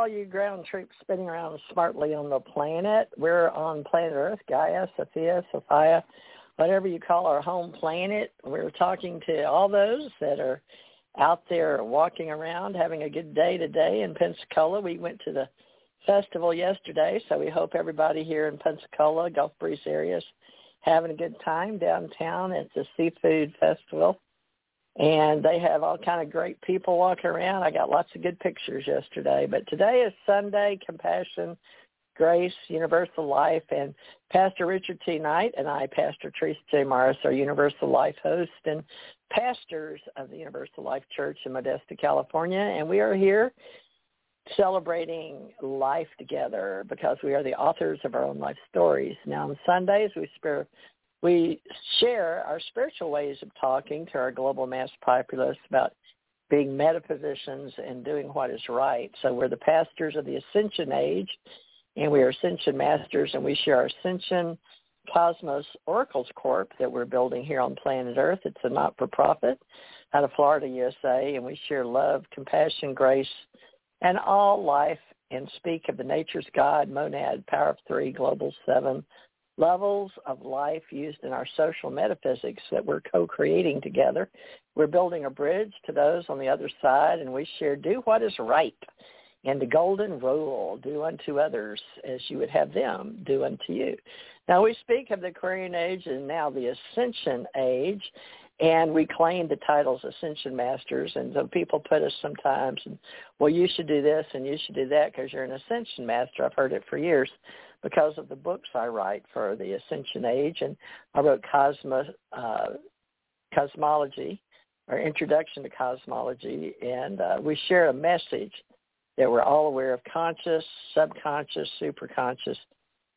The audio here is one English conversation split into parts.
all you ground troops spinning around smartly on the planet. We're on planet Earth, Gaia, Sophia, Sophia, whatever you call our home planet. We're talking to all those that are out there walking around, having a good day today in Pensacola. We went to the festival yesterday, so we hope everybody here in Pensacola, Gulf Breeze areas, having a good time downtown at the Seafood Festival and they have all kind of great people walking around. I got lots of good pictures yesterday. But today is Sunday, Compassion, Grace, Universal Life, and Pastor Richard T. Knight and I, Pastor Theresa J. Morris, are Universal Life hosts and pastors of the Universal Life Church in Modesto, California, and we are here celebrating life together because we are the authors of our own life stories. Now on Sundays we spare we share our spiritual ways of talking to our global mass populace about being metaphysicians and doing what is right. So we're the pastors of the Ascension Age, and we are Ascension Masters, and we share our Ascension Cosmos Oracles Corp that we're building here on planet Earth. It's a not-for-profit out of Florida, USA, and we share love, compassion, grace, and all life and speak of the nature's God, monad, power of three, global seven, levels of life used in our social metaphysics that we're co-creating together. We're building a bridge to those on the other side, and we share do what is right. And the golden rule, do unto others as you would have them do unto you. Now we speak of the Aquarian Age and now the Ascension Age, and we claim the titles Ascension Masters. And so people put us sometimes, and, well, you should do this and you should do that because you're an Ascension Master. I've heard it for years because of the books I write for the Ascension Age, and I wrote Cosmo, uh, Cosmology, or Introduction to Cosmology, and uh, we share a message that we're all aware of conscious, subconscious, superconscious.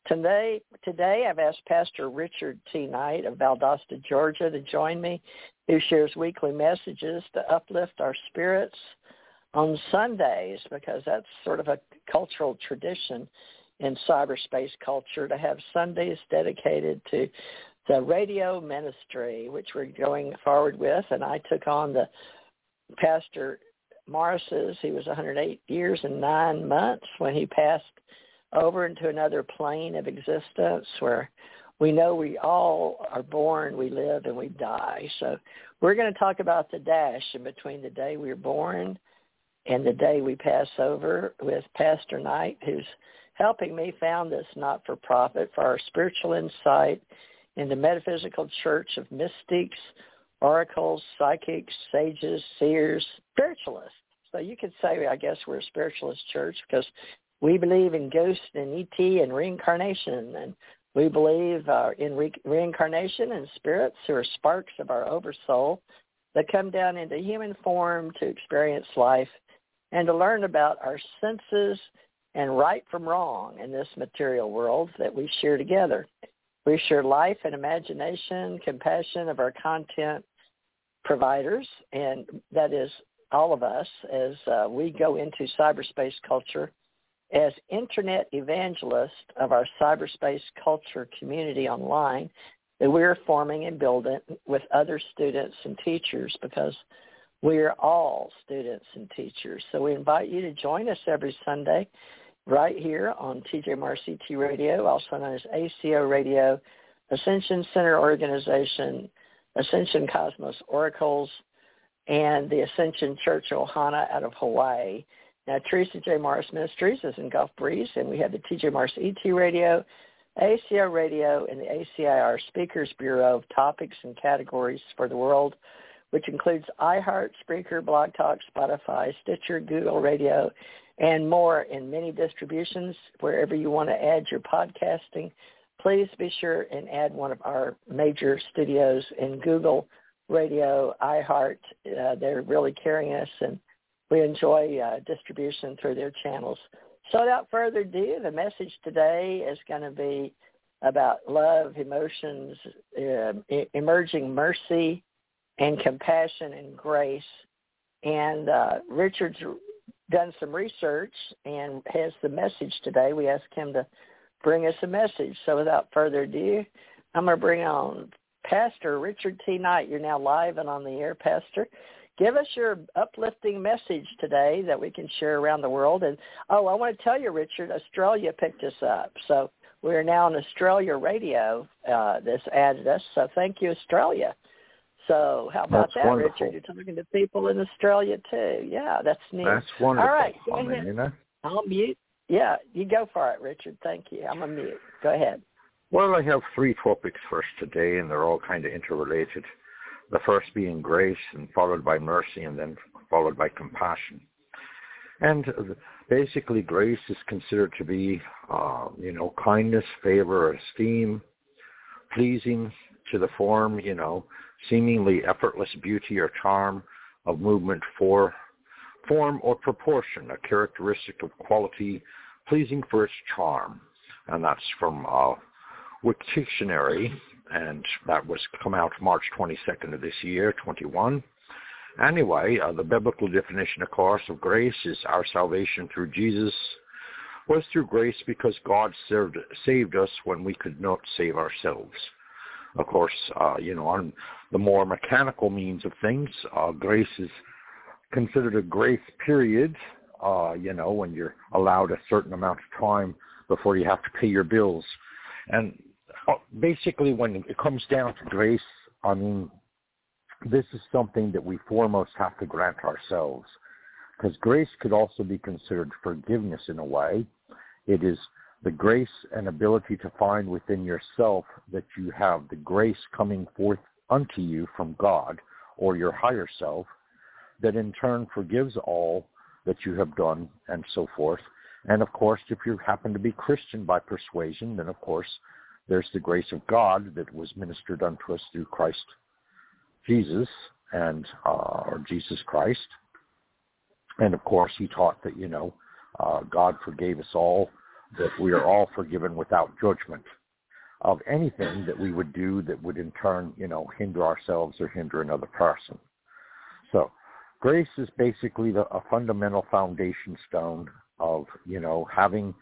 Today, today I've asked Pastor Richard T. Knight of Valdosta, Georgia, to join me, who shares weekly messages to uplift our spirits on Sundays because that's sort of a cultural tradition in cyberspace culture to have Sundays dedicated to the radio ministry, which we're going forward with. And I took on the Pastor Morris's. He was 108 years and nine months when he passed over into another plane of existence where we know we all are born, we live, and we die. So we're going to talk about the dash in between the day we are born and the day we pass over with Pastor Knight, who's helping me found this not-for-profit for our spiritual insight in the metaphysical church of mystics, oracles, psychics, sages, seers, spiritualists. So you could say, I guess, we're a spiritualist church because we believe in ghosts and ET and reincarnation, and we believe uh, in re- reincarnation and spirits who are sparks of our oversoul that come down into human form to experience life and to learn about our senses and right from wrong in this material world that we share together. We share life and imagination, compassion of our content providers, and that is all of us as uh, we go into cyberspace culture as internet evangelists of our cyberspace culture community online that we're forming and building with other students and teachers because we are all students and teachers. So we invite you to join us every Sunday right here on TJ Morris Radio, also known as ACO Radio, Ascension Center Organization, Ascension Cosmos Oracles, and the Ascension Church Ohana out of Hawaii. Now, Theresa J. Morris Ministries is in Gulf Breeze, and we have the TJ Morris ET Radio, ACO Radio, and the ACIR Speakers Bureau of topics and categories for the world, which includes iHeart, Spreaker, Blog Talk, Spotify, Stitcher, Google Radio, and more in many distributions. Wherever you want to add your podcasting, please be sure and add one of our major studios in Google Radio, iHeart. Uh, they're really carrying us, and we enjoy uh, distribution through their channels. So without further ado, the message today is going to be about love, emotions, uh, emerging mercy, and compassion and grace. And uh, Richard's done some research and has the message today. We asked him to bring us a message. So without further ado, I'm going to bring on Pastor Richard T. Knight. You're now live and on the air, Pastor. Give us your uplifting message today that we can share around the world. And oh, I want to tell you, Richard, Australia picked us up. So we're now on Australia radio uh, that's added us. So thank you, Australia. So how about that's that, wonderful. Richard? You're talking to people in Australia too. Yeah, that's neat. That's wonderful. All right, go I mean, ahead. you know. I'll mute. Yeah, you go for it, Richard. Thank you. I'm a mute. Go ahead. Well, I have three topics for us today, and they're all kind of interrelated. The first being grace, and followed by mercy, and then followed by compassion. And basically, grace is considered to be, uh, you know, kindness, favor, esteem, pleasing to the form, you know, seemingly effortless beauty or charm of movement for form or proportion, a characteristic of quality pleasing for its charm. And that's from uh, Wiktionary, and that was come out March 22nd of this year, 21. Anyway, uh, the biblical definition, of course, of grace is our salvation through Jesus was through grace because God served, saved us when we could not save ourselves. Of course, uh, you know, on the more mechanical means of things, uh, grace is considered a grace period, uh, you know, when you're allowed a certain amount of time before you have to pay your bills. And uh, basically when it comes down to grace, I mean, this is something that we foremost have to grant ourselves. Because grace could also be considered forgiveness in a way. It is the grace and ability to find within yourself that you have the grace coming forth unto you from God or your higher self that in turn forgives all that you have done and so forth. And of course, if you happen to be Christian by persuasion, then of course there's the grace of God that was ministered unto us through Christ Jesus and uh, or Jesus Christ. And of course, he taught that you know uh, God forgave us all, that we are all forgiven without judgment of anything that we would do that would in turn you know hinder ourselves or hinder another person. So grace is basically the, a fundamental foundation stone of you know having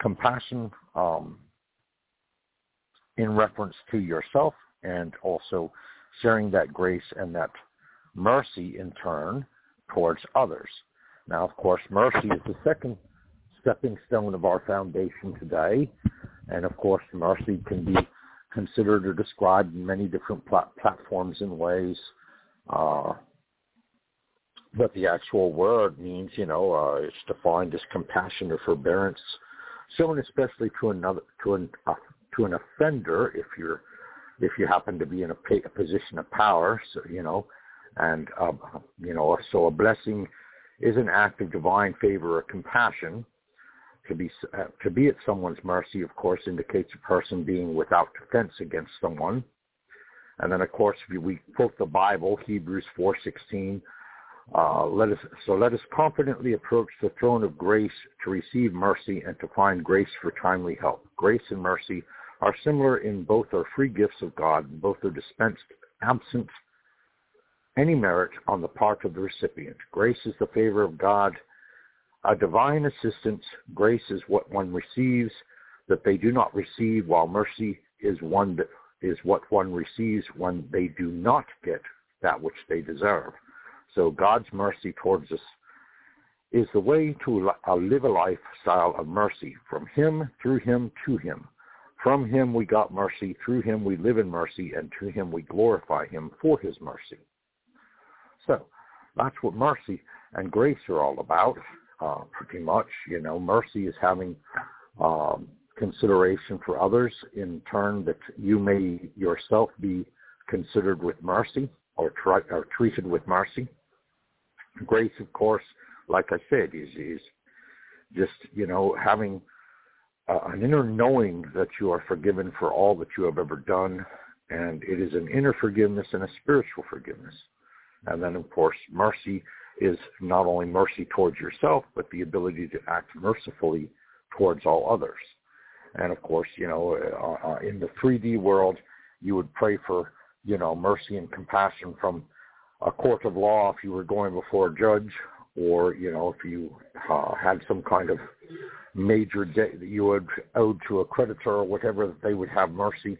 compassion um, in reference to yourself and also sharing that grace and that mercy in turn towards others. Now, of course, mercy is the second stepping stone of our foundation today. And of course, mercy can be considered or described in many different plat- platforms and ways. Uh, but the actual word means, you know, uh, it's defined as compassion or forbearance, shown especially to another, to an, uh, to an offender if you're if you happen to be in a, pay, a position of power, so, you know, and, uh, you know, so a blessing is an act of divine favor or compassion. To be, uh, to be at someone's mercy, of course, indicates a person being without defense against someone. And then, of course, we quote the Bible, Hebrews 4.16, uh, let us, so let us confidently approach the throne of grace to receive mercy and to find grace for timely help. Grace and mercy are similar in both are free gifts of God, both are dispensed absent any merit on the part of the recipient. Grace is the favor of God, a divine assistance. Grace is what one receives that they do not receive, while mercy is one that is what one receives when they do not get that which they deserve. So God's mercy towards us is the way to uh, live a lifestyle of mercy from Him, through Him, to Him. From him we got mercy, through him we live in mercy, and to him we glorify him for his mercy. So that's what mercy and grace are all about, uh, pretty much. You know, mercy is having um, consideration for others in turn that you may yourself be considered with mercy or, try, or treated with mercy. Grace, of course, like I said, is, is just, you know, having uh, an inner knowing that you are forgiven for all that you have ever done, and it is an inner forgiveness and a spiritual forgiveness. And then, of course, mercy is not only mercy towards yourself, but the ability to act mercifully towards all others. And of course, you know, uh, uh in the 3D world, you would pray for, you know, mercy and compassion from a court of law if you were going before a judge, or you know, if you uh, had some kind of major debt that you owed, owed to a creditor or whatever, that they would have mercy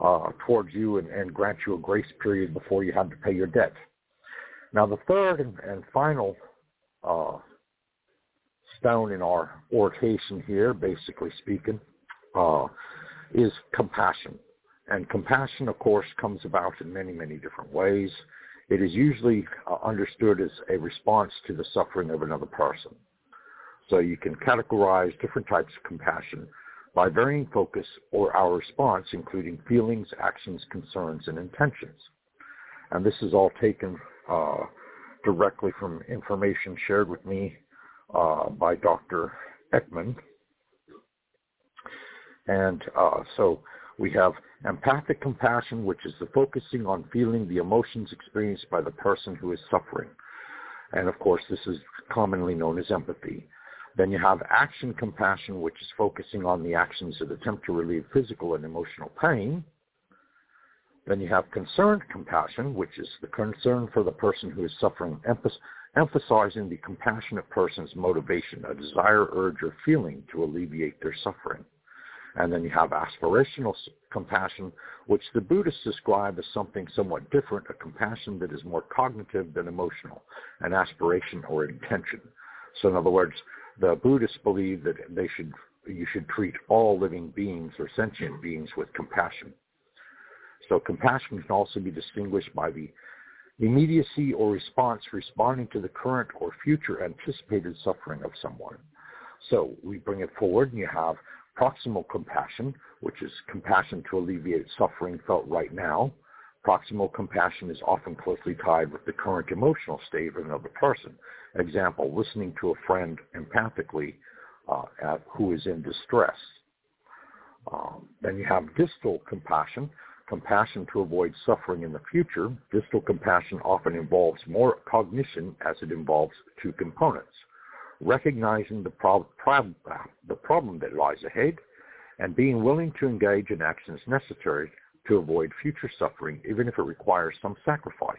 uh, towards you and, and grant you a grace period before you had to pay your debt. Now, the third and, and final uh, stone in our orientation here, basically speaking, uh, is compassion. And compassion, of course, comes about in many, many different ways. It is usually uh, understood as a response to the suffering of another person. So you can categorize different types of compassion by varying focus or our response, including feelings, actions, concerns, and intentions. And this is all taken uh, directly from information shared with me uh, by Dr. Ekman. And uh, so we have empathic compassion, which is the focusing on feeling the emotions experienced by the person who is suffering. And of course, this is commonly known as empathy. Then you have action compassion, which is focusing on the actions that attempt to relieve physical and emotional pain. Then you have concerned compassion, which is the concern for the person who is suffering, emphasizing the compassionate person's motivation, a desire, urge, or feeling to alleviate their suffering. And then you have aspirational compassion, which the Buddhists describe as something somewhat different, a compassion that is more cognitive than emotional, an aspiration or intention. So in other words, the Buddhists believe that they should you should treat all living beings or sentient beings with compassion. So compassion can also be distinguished by the immediacy or response responding to the current or future anticipated suffering of someone. So we bring it forward and you have proximal compassion, which is compassion to alleviate suffering felt right now. Proximal compassion is often closely tied with the current emotional state of another person. Example, listening to a friend empathically uh, at, who is in distress. Um, then you have distal compassion, compassion to avoid suffering in the future. Distal compassion often involves more cognition as it involves two components. Recognizing the, prob- prob- the problem that lies ahead and being willing to engage in actions necessary to avoid future suffering, even if it requires some sacrifice.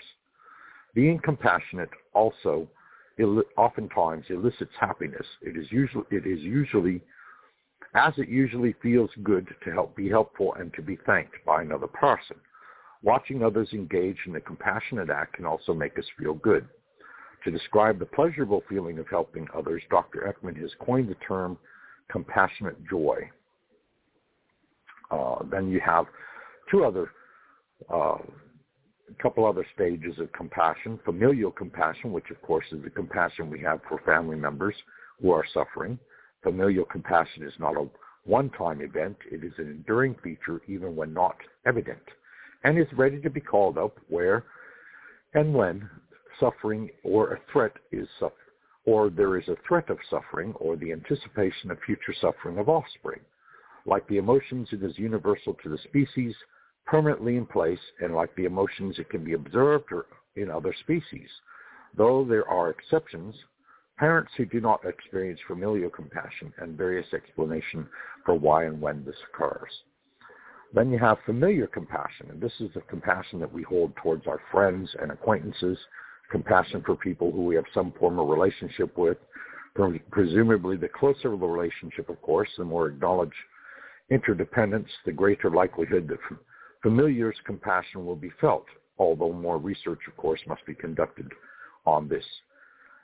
Being compassionate also oftentimes elicits happiness. It is usually, it is usually as it usually feels good to help be helpful and to be thanked by another person. Watching others engage in a compassionate act can also make us feel good. To describe the pleasurable feeling of helping others, Dr. Ekman has coined the term compassionate joy. Uh, then you have two other, uh, a couple other stages of compassion. Familial compassion, which of course is the compassion we have for family members who are suffering. Familial compassion is not a one-time event. It is an enduring feature even when not evident and is ready to be called up where and when suffering or a threat is suffered, or there is a threat of suffering or the anticipation of future suffering of offspring. Like the emotions, it is universal to the species, permanently in place, and like the emotions, it can be observed in other species. Though there are exceptions, Parents who do not experience familial compassion and various explanation for why and when this occurs. Then you have familiar compassion, and this is the compassion that we hold towards our friends and acquaintances, compassion for people who we have some form of relationship with. Presumably, the closer the relationship, of course, the more acknowledged interdependence, the greater likelihood that familiar's compassion will be felt, although more research, of course, must be conducted on this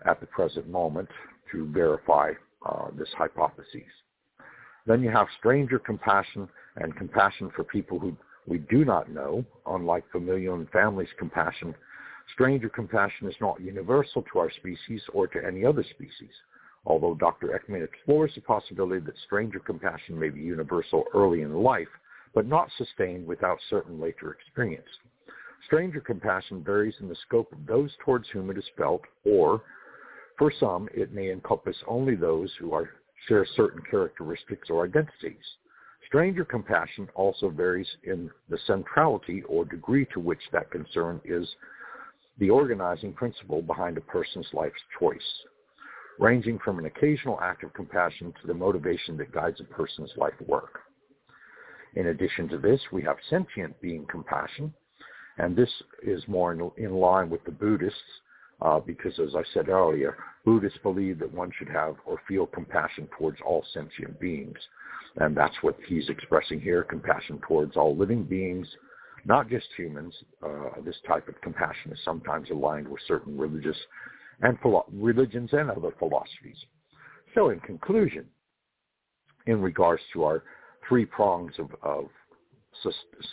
at the present moment to verify uh, this hypothesis. Then you have stranger compassion and compassion for people who we do not know, unlike familial and family's compassion. Stranger compassion is not universal to our species or to any other species, although Dr. Ekman explores the possibility that stranger compassion may be universal early in life, but not sustained without certain later experience. Stranger compassion varies in the scope of those towards whom it is felt or for some, it may encompass only those who are, share certain characteristics or identities. Stranger compassion also varies in the centrality or degree to which that concern is the organizing principle behind a person's life's choice, ranging from an occasional act of compassion to the motivation that guides a person's life work. In addition to this, we have sentient being compassion, and this is more in, in line with the Buddhists uh, because, as I said earlier, Buddhists believe that one should have or feel compassion towards all sentient beings. And that's what he's expressing here, compassion towards all living beings, not just humans. Uh, this type of compassion is sometimes aligned with certain religious and philo- religions and other philosophies. So in conclusion, in regards to our three prongs of, of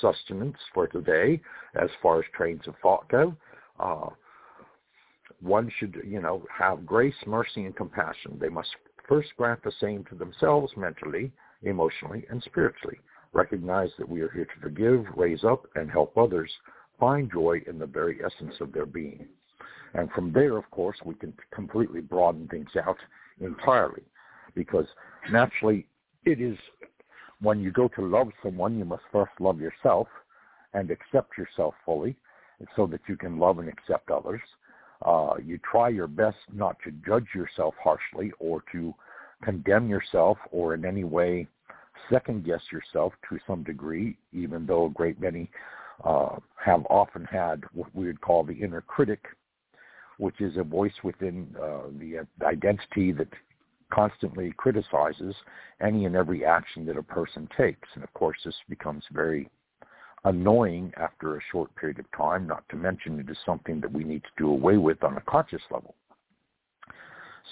sustenance for today, as far as trains of thought go, uh, one should, you know, have grace, mercy, and compassion. They must first grant the same to themselves mentally, emotionally, and spiritually. Recognize that we are here to forgive, raise up, and help others find joy in the very essence of their being. And from there, of course, we can completely broaden things out entirely because naturally it is when you go to love someone, you must first love yourself and accept yourself fully so that you can love and accept others. Uh, you try your best not to judge yourself harshly or to condemn yourself or in any way second guess yourself to some degree, even though a great many uh, have often had what we would call the inner critic, which is a voice within uh, the identity that constantly criticizes any and every action that a person takes. And of course, this becomes very annoying after a short period of time, not to mention it is something that we need to do away with on a conscious level.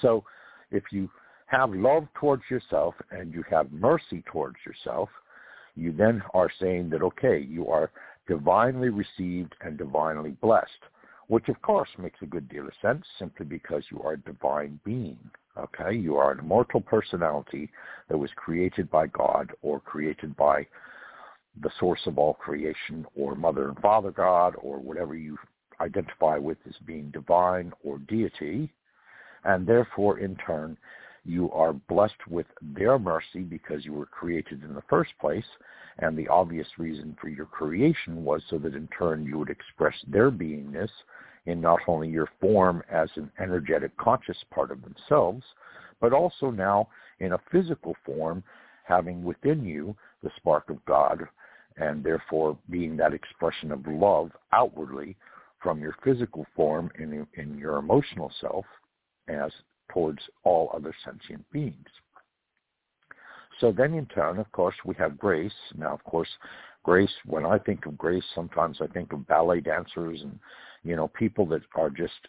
So if you have love towards yourself and you have mercy towards yourself, you then are saying that, okay, you are divinely received and divinely blessed, which of course makes a good deal of sense simply because you are a divine being. Okay, you are an immortal personality that was created by God or created by the source of all creation or mother and father God or whatever you identify with as being divine or deity. And therefore, in turn, you are blessed with their mercy because you were created in the first place. And the obvious reason for your creation was so that in turn you would express their beingness in not only your form as an energetic conscious part of themselves, but also now in a physical form, having within you the spark of God and therefore being that expression of love outwardly from your physical form in, in your emotional self as towards all other sentient beings. So then in turn, of course, we have grace. Now, of course, grace, when I think of grace, sometimes I think of ballet dancers and, you know, people that are just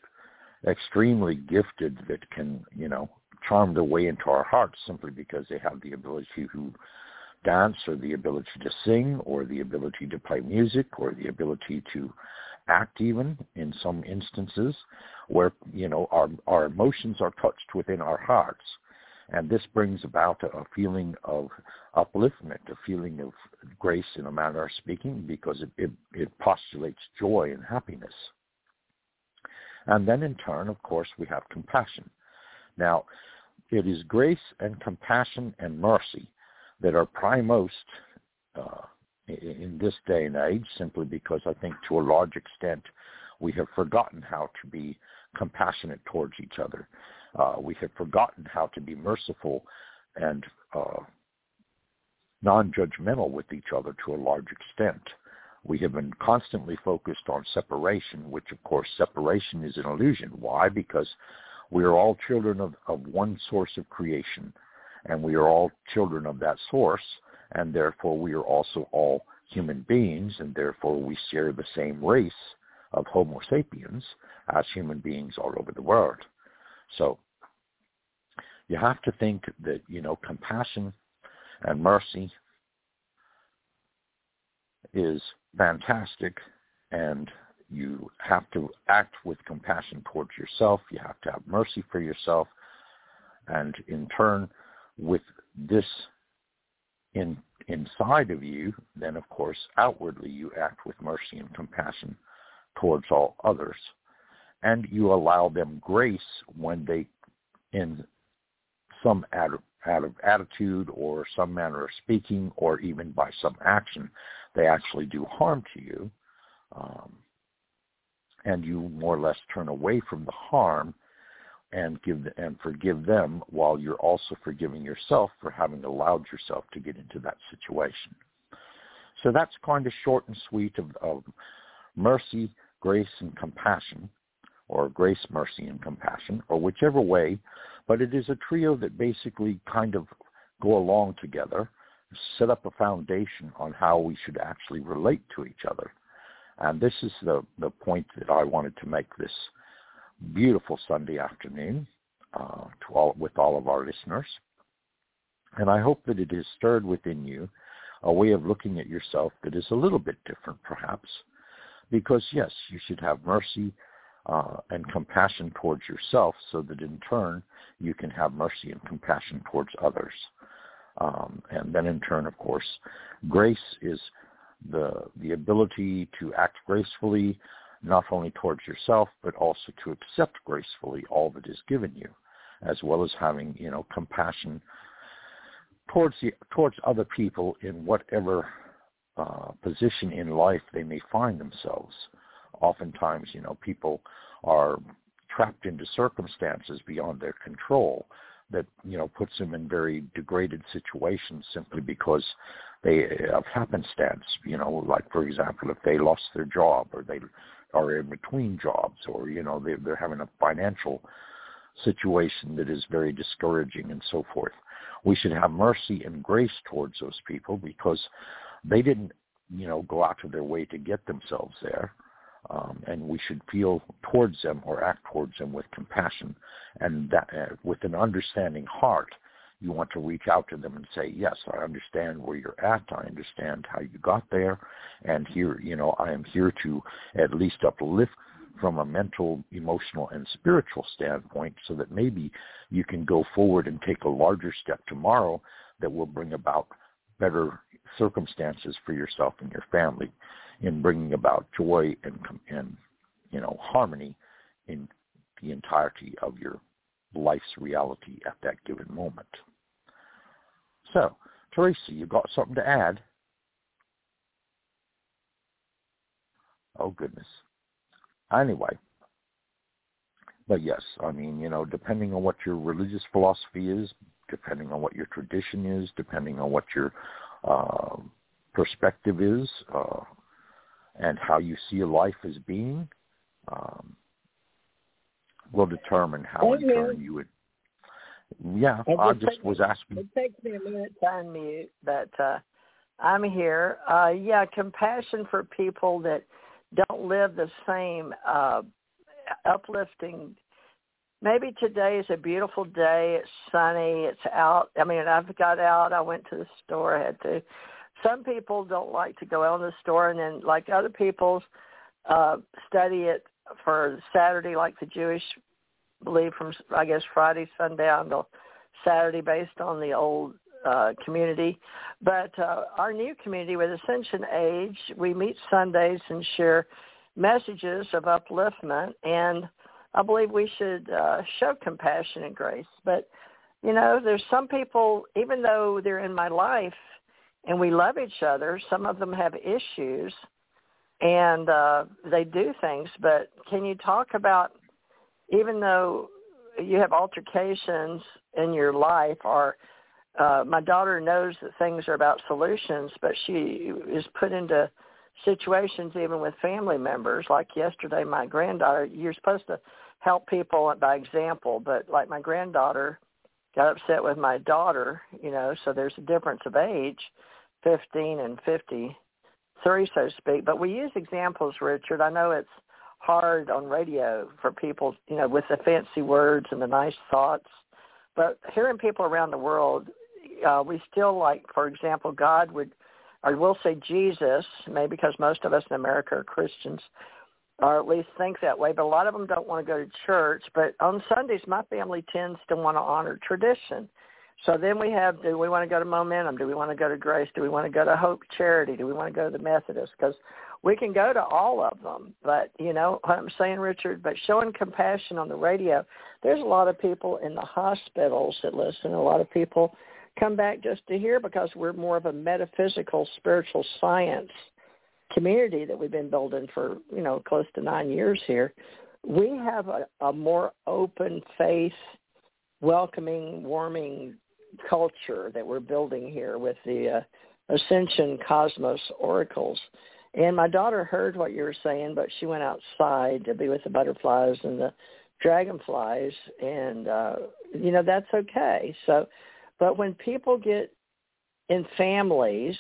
extremely gifted that can, you know, charm their way into our hearts simply because they have the ability to dance or the ability to sing or the ability to play music or the ability to act even in some instances where you know our our emotions are touched within our hearts. And this brings about a, feeling of upliftment a feeling of grace in a manner of speaking because it, it, it postulates joy and happiness. And then in turn of course we have compassion. Now it is grace and compassion and mercy that are primemost uh, in this day and age, simply because I think to a large extent we have forgotten how to be compassionate towards each other. Uh, we have forgotten how to be merciful and uh, non-judgmental with each other to a large extent. We have been constantly focused on separation, which of course separation is an illusion. Why? Because we are all children of, of one source of creation and we are all children of that source, and therefore we are also all human beings, and therefore we share the same race of Homo sapiens as human beings all over the world. So you have to think that, you know, compassion and mercy is fantastic and you have to act with compassion towards yourself. You have to have mercy for yourself. And in turn, with this in inside of you, then of course outwardly you act with mercy and compassion towards all others. And you allow them grace when they, in some out of attitude or some manner of speaking or even by some action, they actually do harm to you. Um, and you more or less turn away from the harm and give the, and forgive them while you're also forgiving yourself for having allowed yourself to get into that situation. So that's kind of short and sweet of, of mercy, grace, and compassion, or grace, mercy, and compassion, or whichever way. But it is a trio that basically kind of go along together, set up a foundation on how we should actually relate to each other. And this is the, the point that I wanted to make this beautiful Sunday afternoon uh, to all, with all of our listeners. And I hope that it has stirred within you a way of looking at yourself that is a little bit different, perhaps. Because, yes, you should have mercy uh, and compassion towards yourself so that in turn you can have mercy and compassion towards others. Um, and then in turn, of course, grace is the, the ability to act gracefully not only towards yourself, but also to accept gracefully all that is given you, as well as having, you know, compassion towards the, towards other people in whatever uh, position in life they may find themselves. Oftentimes, you know, people are trapped into circumstances beyond their control that you know puts them in very degraded situations simply because they have happenstance. You know, like for example, if they lost their job or they are in between jobs or you know they they're having a financial situation that is very discouraging and so forth. We should have mercy and grace towards those people because they didn't, you know, go out of their way to get themselves there. Um, and we should feel towards them or act towards them with compassion and that, uh, with an understanding heart you want to reach out to them and say, yes, I understand where you're at. I understand how you got there. And here, you know, I am here to at least uplift from a mental, emotional, and spiritual standpoint so that maybe you can go forward and take a larger step tomorrow that will bring about better circumstances for yourself and your family in bringing about joy and, and you know, harmony in the entirety of your life's reality at that given moment. So, Theresa, you got something to add? Oh goodness. Anyway, but yes, I mean, you know, depending on what your religious philosophy is, depending on what your tradition is, depending on what your uh, perspective is, uh, and how you see life as being, um, will determine how in turn you would yeah, I just takes, was asking. It takes me a minute to unmute, but uh, I'm here. Uh, yeah, compassion for people that don't live the same uh, uplifting. Maybe today is a beautiful day. It's sunny. It's out. I mean, I've got out. I went to the store. I had to. Some people don't like to go out in the store, and then like other people uh, study it for Saturday, like the Jewish believe from I guess Friday sundown to Saturday based on the old uh, community. But uh, our new community with Ascension Age, we meet Sundays and share messages of upliftment, and I believe we should uh, show compassion and grace. But you know, there's some people, even though they're in my life and we love each other, some of them have issues and uh, they do things. But can you talk about even though you have altercations in your life or uh, my daughter knows that things are about solutions, but she is put into situations even with family members. Like yesterday, my granddaughter, you're supposed to help people by example, but like my granddaughter got upset with my daughter, you know, so there's a difference of age, 15 and 53, so to speak. But we use examples, Richard. I know it's hard on radio for people, you know, with the fancy words and the nice thoughts. But hearing people around the world, uh, we still like, for example, God would, or we'll say Jesus, maybe because most of us in America are Christians, or at least think that way. But a lot of them don't want to go to church. But on Sundays, my family tends to want to honor tradition. So then we have, do we want to go to Momentum? Do we want to go to Grace? Do we want to go to Hope Charity? Do we want to go to the Methodist? Because we can go to all of them. But you know what I'm saying, Richard. But showing compassion on the radio, there's a lot of people in the hospitals that listen. A lot of people come back just to hear because we're more of a metaphysical, spiritual science community that we've been building for you know close to nine years here, we have a, a more open face, welcoming, warming culture that we're building here with the uh, Ascension Cosmos Oracles. And my daughter heard what you were saying, but she went outside to be with the butterflies and the dragonflies, and uh, you know that's okay. So, but when people get in families,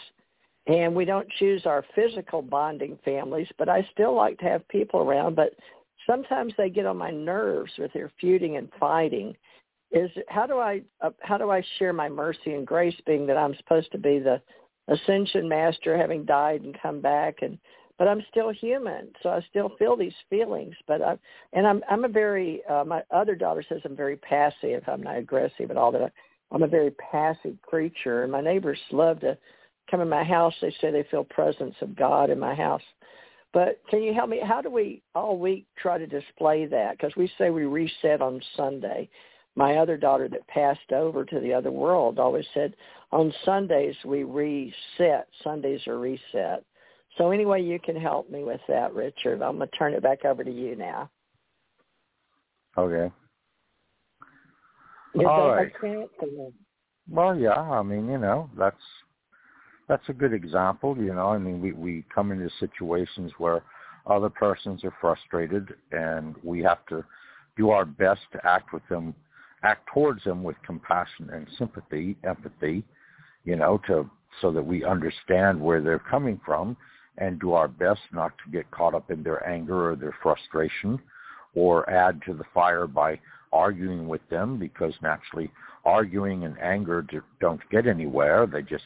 and we don't choose our physical bonding families, but I still like to have people around. But sometimes they get on my nerves with their feuding and fighting. Is how do I uh, how do I share my mercy and grace, being that I'm supposed to be the ascension master, having died and come back, and but I'm still human, so I still feel these feelings. But I and I'm I'm a very uh, my other daughter says I'm very passive. I'm not aggressive at all. That I'm a very passive creature, and my neighbors love to come in my house. They say they feel presence of God in my house. But can you help me? How do we all week try to display that? Because we say we reset on Sunday. My other daughter that passed over to the other world always said, on Sundays we reset. Sundays are reset. So anyway, you can help me with that, Richard. I'm going to turn it back over to you now. Okay. All right. Well, yeah. I mean, you know, that's that's a good example. You know, I mean, we we come into situations where other persons are frustrated, and we have to do our best to act with them, act towards them with compassion and sympathy, empathy. You know, to so that we understand where they're coming from, and do our best not to get caught up in their anger or their frustration, or add to the fire by arguing with them because naturally arguing and anger don't get anywhere. They just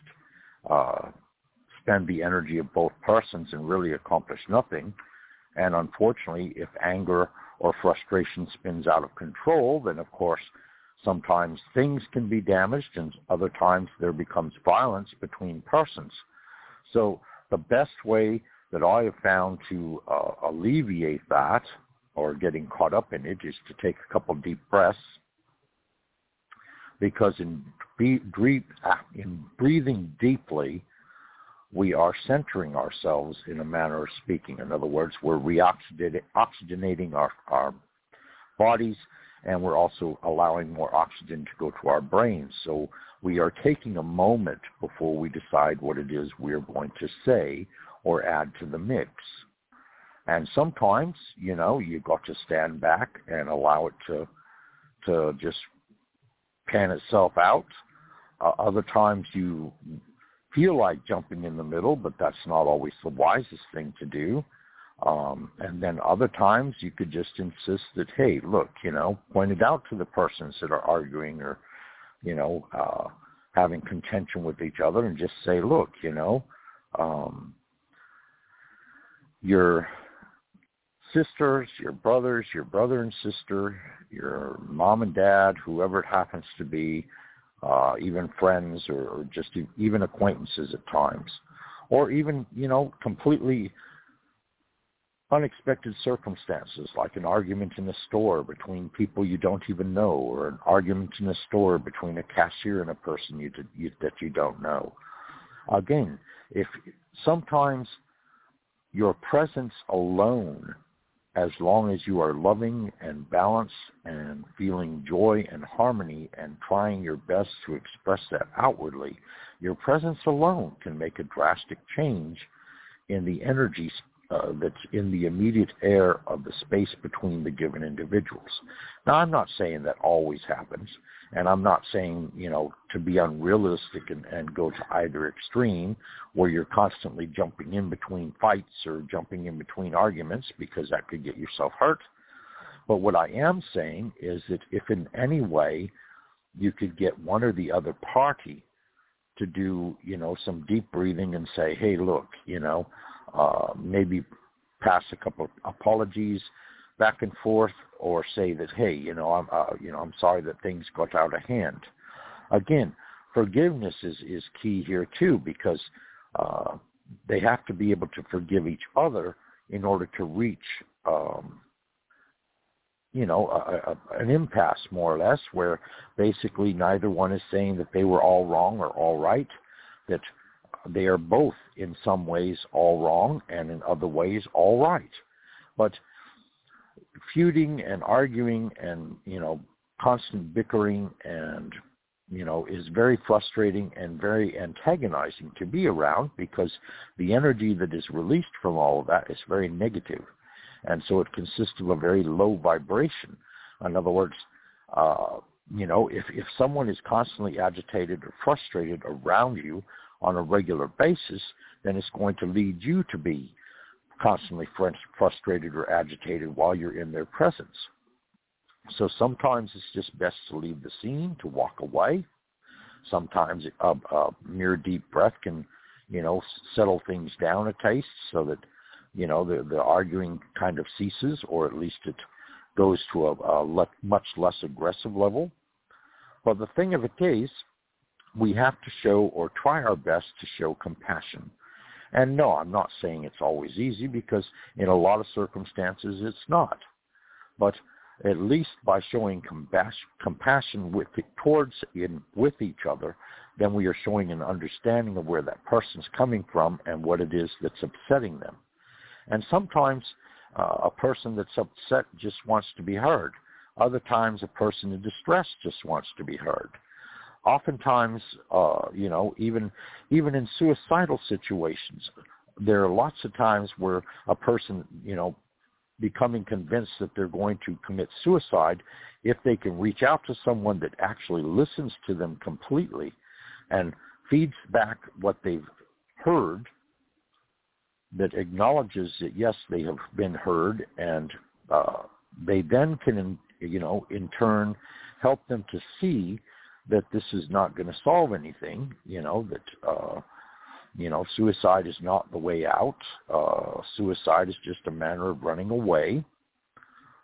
uh, spend the energy of both persons and really accomplish nothing. And unfortunately, if anger or frustration spins out of control, then of course sometimes things can be damaged and other times there becomes violence between persons. So the best way that I have found to uh, alleviate that or getting caught up in it is to take a couple deep breaths because in, in breathing deeply, we are centering ourselves in a manner of speaking. In other words, we're reoxygenating our, our bodies and we're also allowing more oxygen to go to our brains. So we are taking a moment before we decide what it is we're going to say or add to the mix. And sometimes, you know, you've got to stand back and allow it to to just pan itself out. Uh, other times you feel like jumping in the middle, but that's not always the wisest thing to do. Um, and then other times you could just insist that, hey, look, you know, point it out to the persons that are arguing or, you know, uh, having contention with each other and just say, look, you know, um, your sisters, your brothers, your brother and sister, your mom and dad, whoever it happens to be, uh, even friends or, or just even acquaintances at times, or even, you know, completely unexpected circumstances like an argument in a store between people you don't even know or an argument in a store between a cashier and a person you, you, that you don't know. Again, if sometimes your presence alone as long as you are loving and balanced and feeling joy and harmony and trying your best to express that outwardly, your presence alone can make a drastic change in the energy uh, that's in the immediate air of the space between the given individuals. Now, I'm not saying that always happens, and I'm not saying, you know, to be unrealistic and, and go to either extreme where you're constantly jumping in between fights or jumping in between arguments because that could get yourself hurt. But what I am saying is that if in any way you could get one or the other party to do, you know, some deep breathing and say, hey, look, you know, uh, maybe pass a couple of apologies back and forth, or say that, hey, you know, I'm, uh, you know, I'm sorry that things got out of hand. Again, forgiveness is is key here too, because uh, they have to be able to forgive each other in order to reach, um, you know, a, a, an impasse more or less, where basically neither one is saying that they were all wrong or all right, that they are both in some ways all wrong and in other ways all right. But feuding and arguing and you know constant bickering and you know is very frustrating and very antagonizing to be around because the energy that is released from all of that is very negative. And so it consists of a very low vibration. In other words uh, you know if if someone is constantly agitated or frustrated around you on a regular basis then it's going to lead you to be constantly frustrated or agitated while you're in their presence. So sometimes it's just best to leave the scene, to walk away. Sometimes a, a mere deep breath can, you know, settle things down a taste so that, you know, the, the arguing kind of ceases or at least it goes to a, a le- much less aggressive level. But the thing of it is, we have to show or try our best to show compassion and no, I'm not saying it's always easy because in a lot of circumstances it's not. But at least by showing compassion with towards in with each other, then we are showing an understanding of where that person's coming from and what it is that's upsetting them. And sometimes uh, a person that's upset just wants to be heard. Other times a person in distress just wants to be heard oftentimes, uh, you know, even even in suicidal situations, there are lots of times where a person, you know, becoming convinced that they're going to commit suicide, if they can reach out to someone that actually listens to them completely and feeds back what they've heard, that acknowledges that yes, they have been heard, and uh, they then can, you know, in turn help them to see that this is not going to solve anything, you know, that, uh, you know, suicide is not the way out. Uh, suicide is just a manner of running away.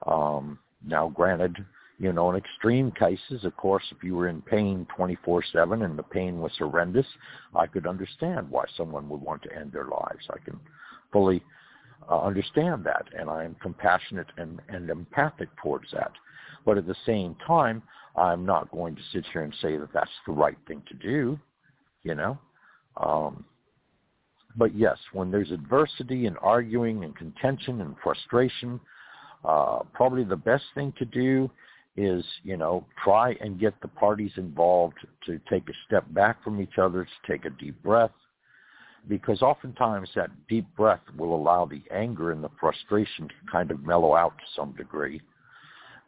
Um, now, granted, you know, in extreme cases, of course, if you were in pain 24-7 and the pain was horrendous, I could understand why someone would want to end their lives. I can fully uh, understand that, and I am compassionate and, and empathic towards that. But at the same time, I'm not going to sit here and say that that's the right thing to do, you know. Um, but yes, when there's adversity and arguing and contention and frustration, uh, probably the best thing to do is, you know, try and get the parties involved to take a step back from each other, to take a deep breath, because oftentimes that deep breath will allow the anger and the frustration to kind of mellow out to some degree.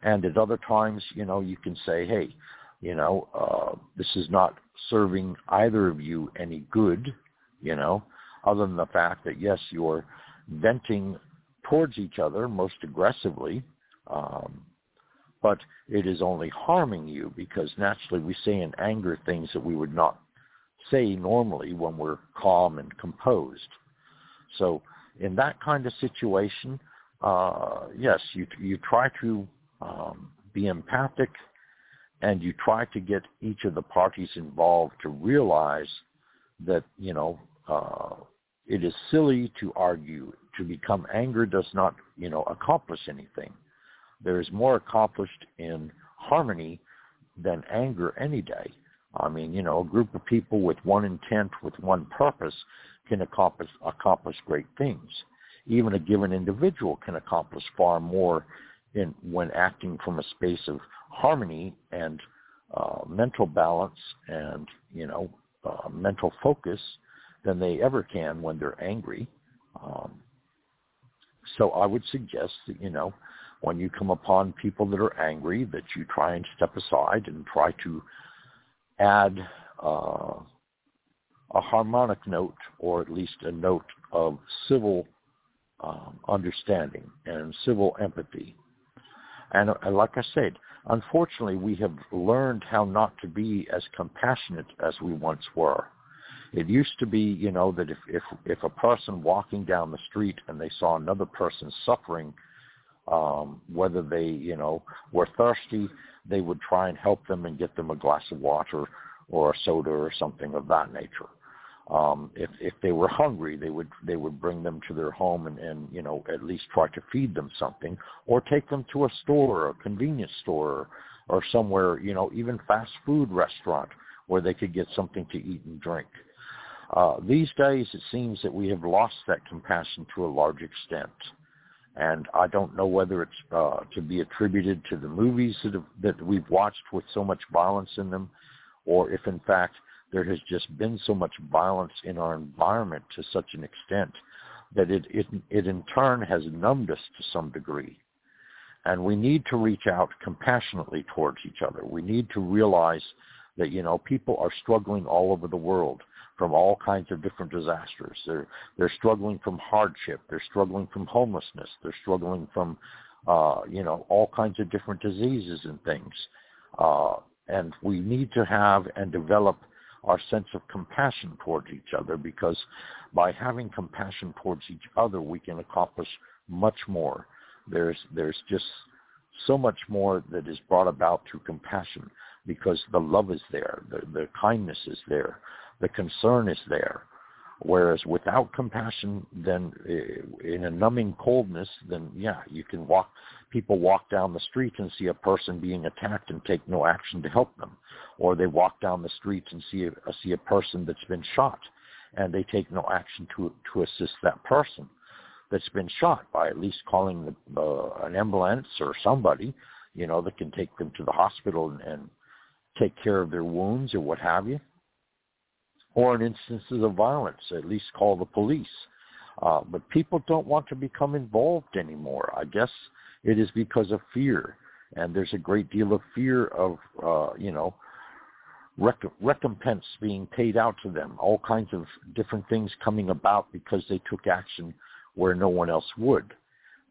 And at other times, you know, you can say, hey, you know, uh, this is not serving either of you any good, you know, other than the fact that, yes, you're venting towards each other most aggressively, um, but it is only harming you because naturally we say in anger things that we would not say normally when we're calm and composed. So in that kind of situation, uh, yes, you you try to um, be empathic, and you try to get each of the parties involved to realize that you know uh, it is silly to argue. To become angry does not you know accomplish anything. There is more accomplished in harmony than anger any day. I mean, you know, a group of people with one intent, with one purpose, can accomplish accomplish great things. Even a given individual can accomplish far more in when acting from a space of harmony and uh, mental balance and you know uh, mental focus than they ever can when they're angry. Um, so I would suggest that you know when you come upon people that are angry, that you try and step aside and try to add uh, a harmonic note or at least a note of civil um, understanding and civil empathy and, and like I said, unfortunately, we have learned how not to be as compassionate as we once were. It used to be, you know, that if, if, if a person walking down the street and they saw another person suffering, um, whether they, you know, were thirsty, they would try and help them and get them a glass of water or a soda or something of that nature. Um, if if they were hungry, they would they would bring them to their home and, and you know at least try to feed them something, or take them to a store, or a convenience store, or somewhere you know even fast food restaurant where they could get something to eat and drink. Uh, these days, it seems that we have lost that compassion to a large extent. And I don't know whether it's uh, to be attributed to the movies that, have, that we've watched with so much violence in them, or if in fact there has just been so much violence in our environment to such an extent that it, it, it in turn has numbed us to some degree. And we need to reach out compassionately towards each other. We need to realize that, you know, people are struggling all over the world from all kinds of different disasters. They're, they're struggling from hardship. They're struggling from homelessness. They're struggling from, uh, you know, all kinds of different diseases and things. Uh, and we need to have and develop our sense of compassion towards each other because by having compassion towards each other, we can accomplish much more. There's, there's just so much more that is brought about through compassion because the love is there, the, the kindness is there, the concern is there. Whereas without compassion, then eh, in a numbing coldness, then yeah, you can walk, people walk down the street and see a person being attacked and take no action to help them. Or they walk down the street and see a, see a person that's been shot and they take no action to, to assist that person that's been shot by at least calling the, uh, an ambulance or somebody, you know, that can take them to the hospital and, and take care of their wounds or what have you. Or in instances of violence, at least call the police. Uh, but people don't want to become involved anymore. I guess it is because of fear, and there's a great deal of fear of, uh, you know, rec- recompense being paid out to them, all kinds of different things coming about because they took action where no one else would.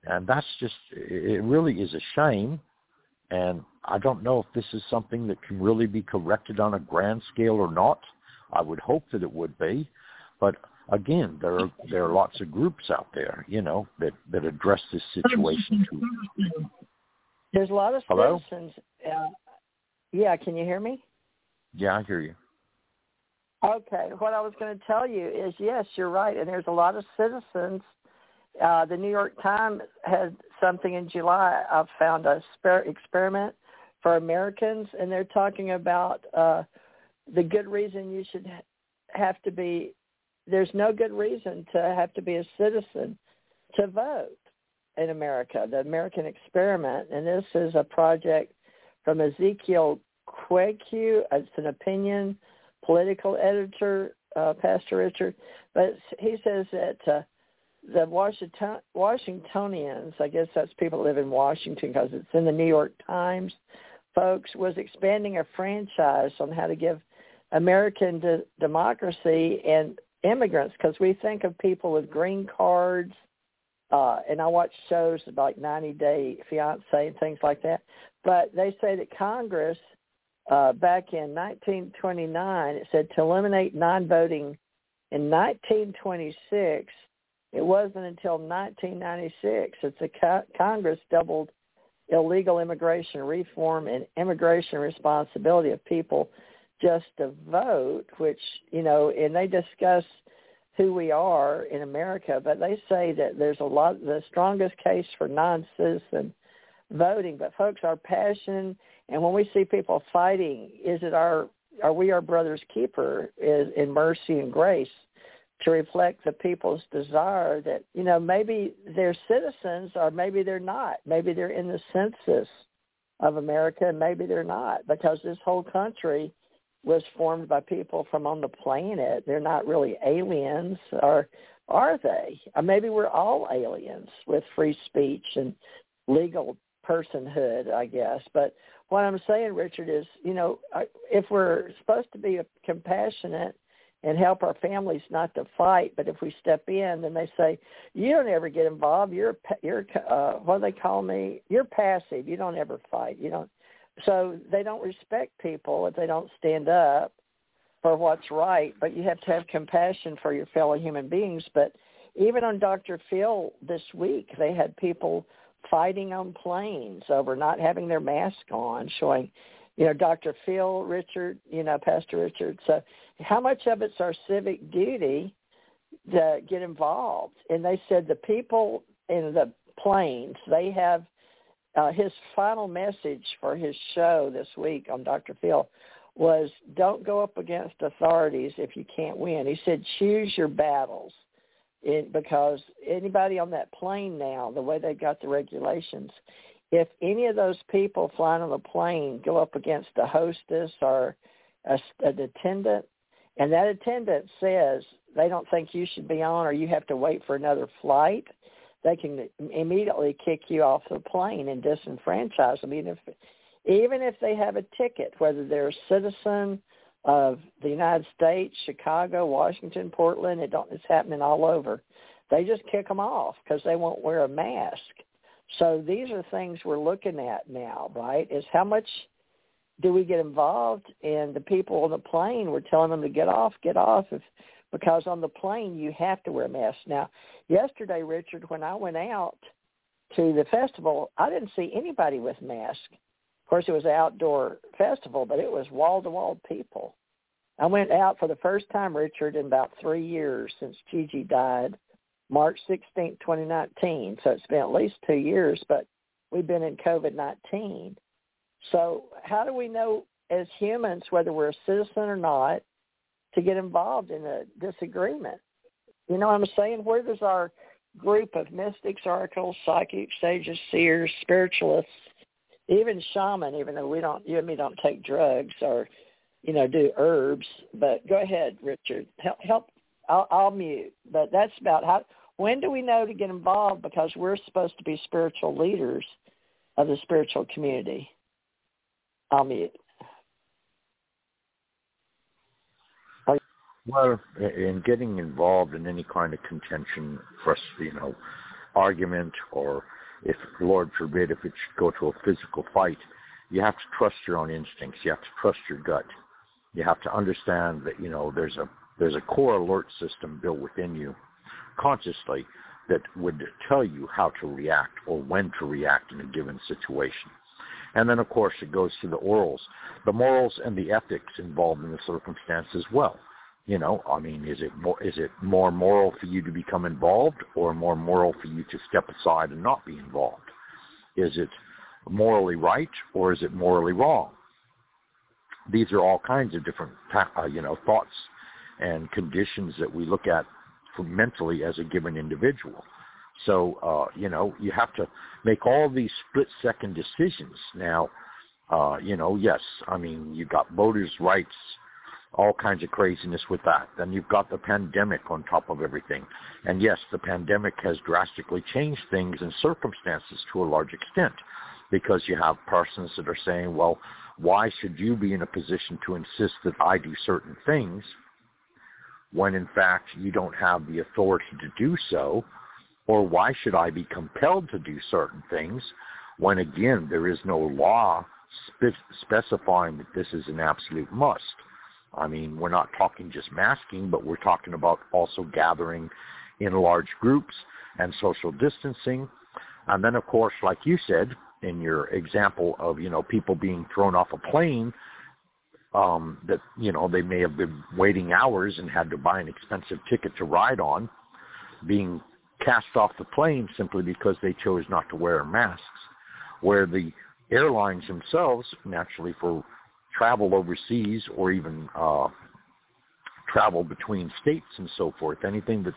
And that's just, it really is a shame. And I don't know if this is something that can really be corrected on a grand scale or not. I would hope that it would be. But again, there are there are lots of groups out there, you know, that that address this situation too. There's a lot of Hello? citizens. Uh, yeah, can you hear me? Yeah, I hear you. Okay, what I was going to tell you is yes, you're right, and there's a lot of citizens. Uh, the New York Times had something in July. I found a spare experiment for Americans, and they're talking about uh, the good reason you should have to be. There's no good reason to have to be a citizen to vote in America. The American experiment, and this is a project from Ezekiel Kweku. It's an opinion political editor, uh, Pastor Richard, but he says that uh, the Washington, Washingtonians, I guess that's people who live in Washington because it's in the New York Times, folks, was expanding a franchise on how to give American de- democracy and immigrants because we think of people with green cards, uh, and I watch shows like 90 Day Fiance and things like that. But they say that Congress uh, back in 1929, it said to eliminate non-voting in 1926. It wasn't until 1996 that the co- Congress doubled illegal immigration reform and immigration responsibility of people just to vote, which, you know, and they discuss who we are in America, but they say that there's a lot, the strongest case for non-citizen voting. But folks, our passion and when we see people fighting, is it our are we our brother's keeper is in mercy and grace to reflect the people's desire that you know maybe they're citizens or maybe they're not maybe they're in the census of america and maybe they're not because this whole country was formed by people from on the planet they're not really aliens or are they or maybe we're all aliens with free speech and legal personhood i guess but what I'm saying, Richard, is you know if we're supposed to be compassionate and help our families not to fight, but if we step in, then they say you don't ever get involved. You're you're uh, what do they call me? You're passive. You don't ever fight. You don't. So they don't respect people if they don't stand up for what's right. But you have to have compassion for your fellow human beings. But even on Dr. Phil this week, they had people fighting on planes over not having their mask on, showing, you know, Dr. Phil Richard, you know, Pastor Richard. So how much of it's our civic duty to get involved? And they said the people in the planes, they have uh, his final message for his show this week on Dr. Phil was don't go up against authorities if you can't win. He said choose your battles. It, because anybody on that plane now, the way they got the regulations, if any of those people flying on the plane go up against a hostess or a, an attendant, and that attendant says they don't think you should be on or you have to wait for another flight, they can immediately kick you off the plane and disenfranchise them. Even if even if they have a ticket, whether they're a citizen of the United States, Chicago, Washington, Portland, it don't, it's happening all over. They just kick them off because they won't wear a mask. So these are things we're looking at now, right? Is how much do we get involved? And the people on the plane, we're telling them to get off, get off, if, because on the plane you have to wear a mask. Now, yesterday, Richard, when I went out to the festival, I didn't see anybody with masks. Of course, it was an outdoor festival, but it was wall-to-wall people. I went out for the first time, Richard, in about three years since Gigi died, March 16, 2019. So it's been at least two years, but we've been in COVID-19. So how do we know as humans whether we're a citizen or not to get involved in a disagreement? You know what I'm saying? Where does our group of mystics, oracles, psychics, sages, seers, spiritualists even shaman, even though we don't, you and me don't take drugs or, you know, do herbs. But go ahead, Richard. Help. help I'll, I'll mute. But that's about how. When do we know to get involved? Because we're supposed to be spiritual leaders of the spiritual community. I'll mute. Well, in getting involved in any kind of contention, first, you know, argument or if Lord forbid, if it should go to a physical fight, you have to trust your own instincts. You have to trust your gut. You have to understand that you know there's a there's a core alert system built within you, consciously, that would tell you how to react or when to react in a given situation. And then, of course, it goes to the orals, the morals and the ethics involved in the circumstance as well. You know, I mean, is it more is it more moral for you to become involved, or more moral for you to step aside and not be involved? Is it morally right, or is it morally wrong? These are all kinds of different, uh, you know, thoughts and conditions that we look at mentally as a given individual. So, uh, you know, you have to make all these split-second decisions. Now, uh, you know, yes, I mean, you've got voters' rights all kinds of craziness with that. Then you've got the pandemic on top of everything. And yes, the pandemic has drastically changed things and circumstances to a large extent because you have persons that are saying, well, why should you be in a position to insist that I do certain things when in fact you don't have the authority to do so? Or why should I be compelled to do certain things when again there is no law spe- specifying that this is an absolute must? I mean, we're not talking just masking, but we're talking about also gathering in large groups and social distancing. And then, of course, like you said in your example of, you know, people being thrown off a plane, um, that, you know, they may have been waiting hours and had to buy an expensive ticket to ride on, being cast off the plane simply because they chose not to wear masks, where the airlines themselves, naturally for travel overseas or even uh, travel between states and so forth, anything that's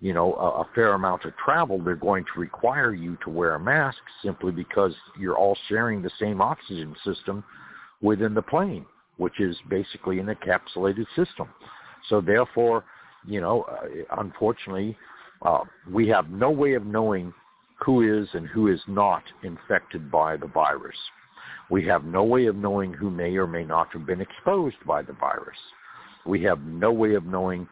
you know a, a fair amount of travel, they're going to require you to wear a mask simply because you're all sharing the same oxygen system within the plane, which is basically an encapsulated system. So therefore, you know, uh, unfortunately, uh, we have no way of knowing who is and who is not infected by the virus. We have no way of knowing who may or may not have been exposed by the virus. We have no way of knowing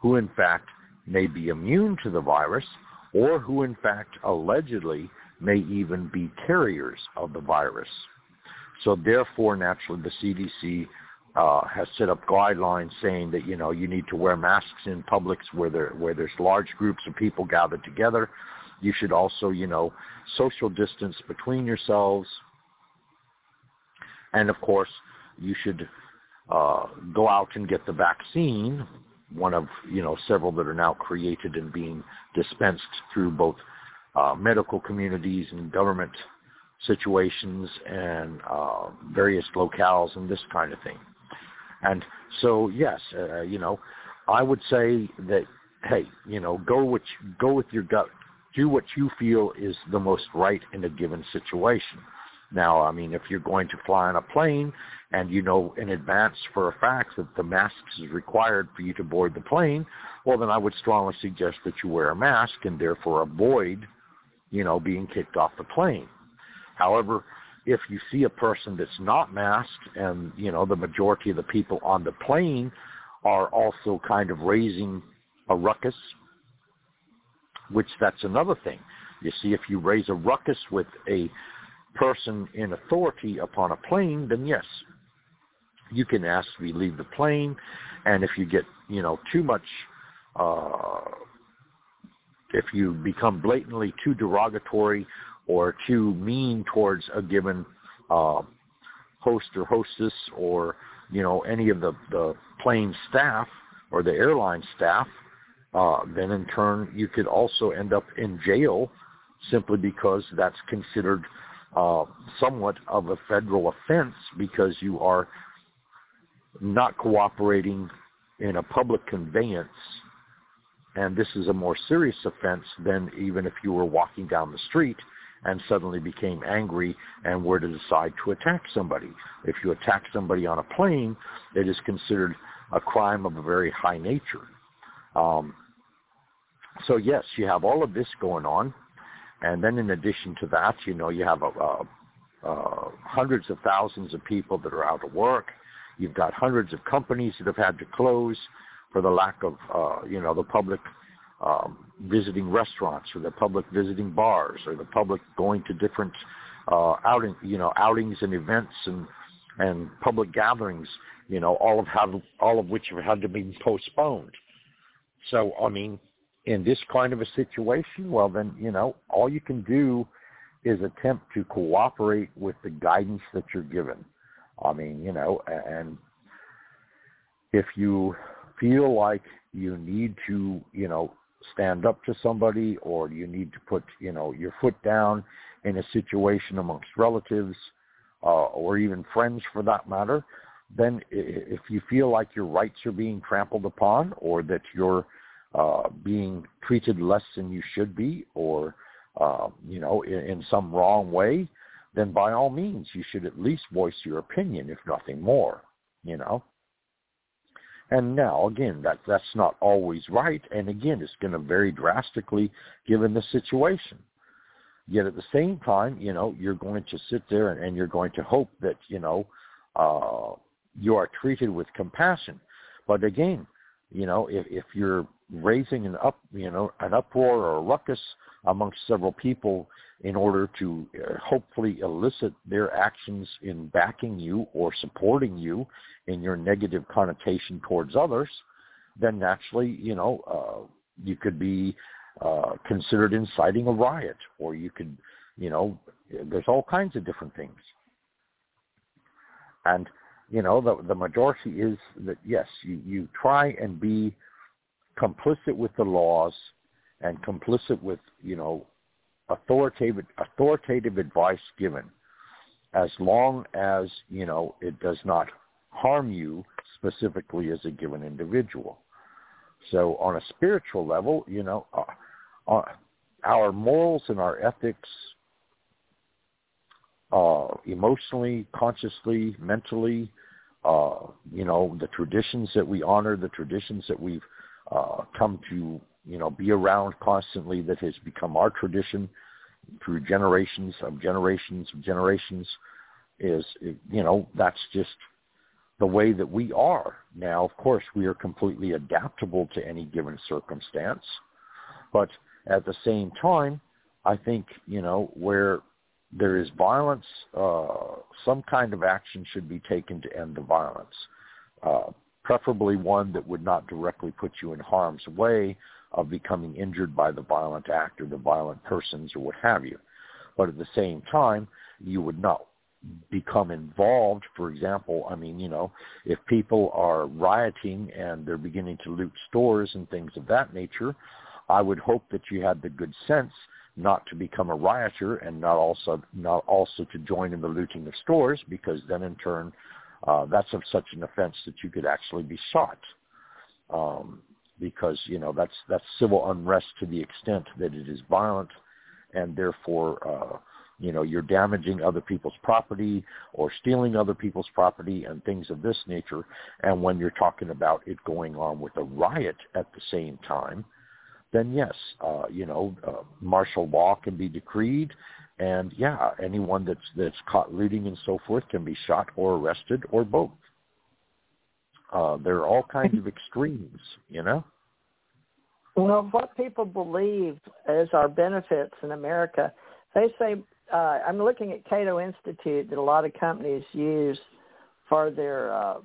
who in fact may be immune to the virus or who in fact allegedly may even be carriers of the virus. So therefore, naturally, the CDC uh, has set up guidelines saying that you know you need to wear masks in publics where there where there's large groups of people gathered together. You should also you know social distance between yourselves. And of course, you should uh, go out and get the vaccine, one of you know several that are now created and being dispensed through both uh, medical communities and government situations and uh, various locales and this kind of thing. And so, yes, uh, you know, I would say that, hey, you know, go with, go with your gut. Do what you feel is the most right in a given situation. Now, I mean, if you're going to fly on a plane and you know in advance for a fact that the mask is required for you to board the plane, well, then I would strongly suggest that you wear a mask and therefore avoid, you know, being kicked off the plane. However, if you see a person that's not masked and, you know, the majority of the people on the plane are also kind of raising a ruckus, which that's another thing. You see, if you raise a ruckus with a person in authority upon a plane, then yes, you can ask to leave the plane. And if you get, you know, too much, uh, if you become blatantly too derogatory or too mean towards a given uh, host or hostess or you know any of the the plane staff or the airline staff, uh, then in turn you could also end up in jail simply because that's considered uh, somewhat of a federal offense because you are not cooperating in a public conveyance and this is a more serious offense than even if you were walking down the street and suddenly became angry and were to decide to attack somebody. If you attack somebody on a plane, it is considered a crime of a very high nature. Um, so yes, you have all of this going on, and then in addition to that, you know, you have a, a, a hundreds of thousands of people that are out of work. You've got hundreds of companies that have had to close for the lack of, uh, you know, the public um, visiting restaurants or the public visiting bars or the public going to different uh, outing, you know, outings and events and and public gatherings, you know, all of have all of which have had to be postponed. So I mean, in this kind of a situation, well then, you know, all you can do is attempt to cooperate with the guidance that you're given. I mean, you know, and if you feel like you need to, you know, stand up to somebody or you need to put, you know, your foot down in a situation amongst relatives uh, or even friends for that matter, then if you feel like your rights are being trampled upon or that you're uh, being treated less than you should be or, uh, you know, in, in some wrong way, then by all means you should at least voice your opinion, if nothing more, you know. And now, again, that that's not always right, and again, it's going to vary drastically given the situation. Yet at the same time, you know, you're going to sit there and, and you're going to hope that you know uh, you are treated with compassion. But again, you know, if, if you're raising an up, you know, an uproar or a ruckus amongst several people in order to uh, hopefully elicit their actions in backing you or supporting you in your negative connotation towards others, then naturally, you know, uh, you could be uh, considered inciting a riot, or you could, you know, there's all kinds of different things. And you know, the the majority is that yes, you you try and be complicit with the laws and complicit with you know authoritative authoritative advice given. As long as you know it does not harm you specifically as a given individual. So on a spiritual level you know uh, uh, our morals and our ethics uh, emotionally consciously mentally uh, you know the traditions that we honor the traditions that we've uh, come to you know, be around constantly that has become our tradition through generations of generations of generations is, you know, that's just the way that we are. Now, of course, we are completely adaptable to any given circumstance, but at the same time, I think, you know, where there is violence, uh, some kind of action should be taken to end the violence. Uh, preferably one that would not directly put you in harm's way of becoming injured by the violent act or the violent persons or what have you. But at the same time, you would not become involved. For example, I mean, you know, if people are rioting and they're beginning to loot stores and things of that nature, I would hope that you had the good sense not to become a rioter and not also not also to join in the looting of stores because then in turn uh, that's of such an offense that you could actually be shot. Um, because you know that's that's civil unrest to the extent that it is violent, and therefore uh, you know you're damaging other people's property or stealing other people's property and things of this nature. And when you're talking about it going on with a riot at the same time, then yes, uh, you know uh, martial law can be decreed. And yeah, anyone that's that's caught looting and so forth can be shot or arrested or both. Uh, there are all kinds of extremes, you know. Well, what people believe is our benefits in America, they say, uh, I'm looking at Cato Institute that a lot of companies use for their uh,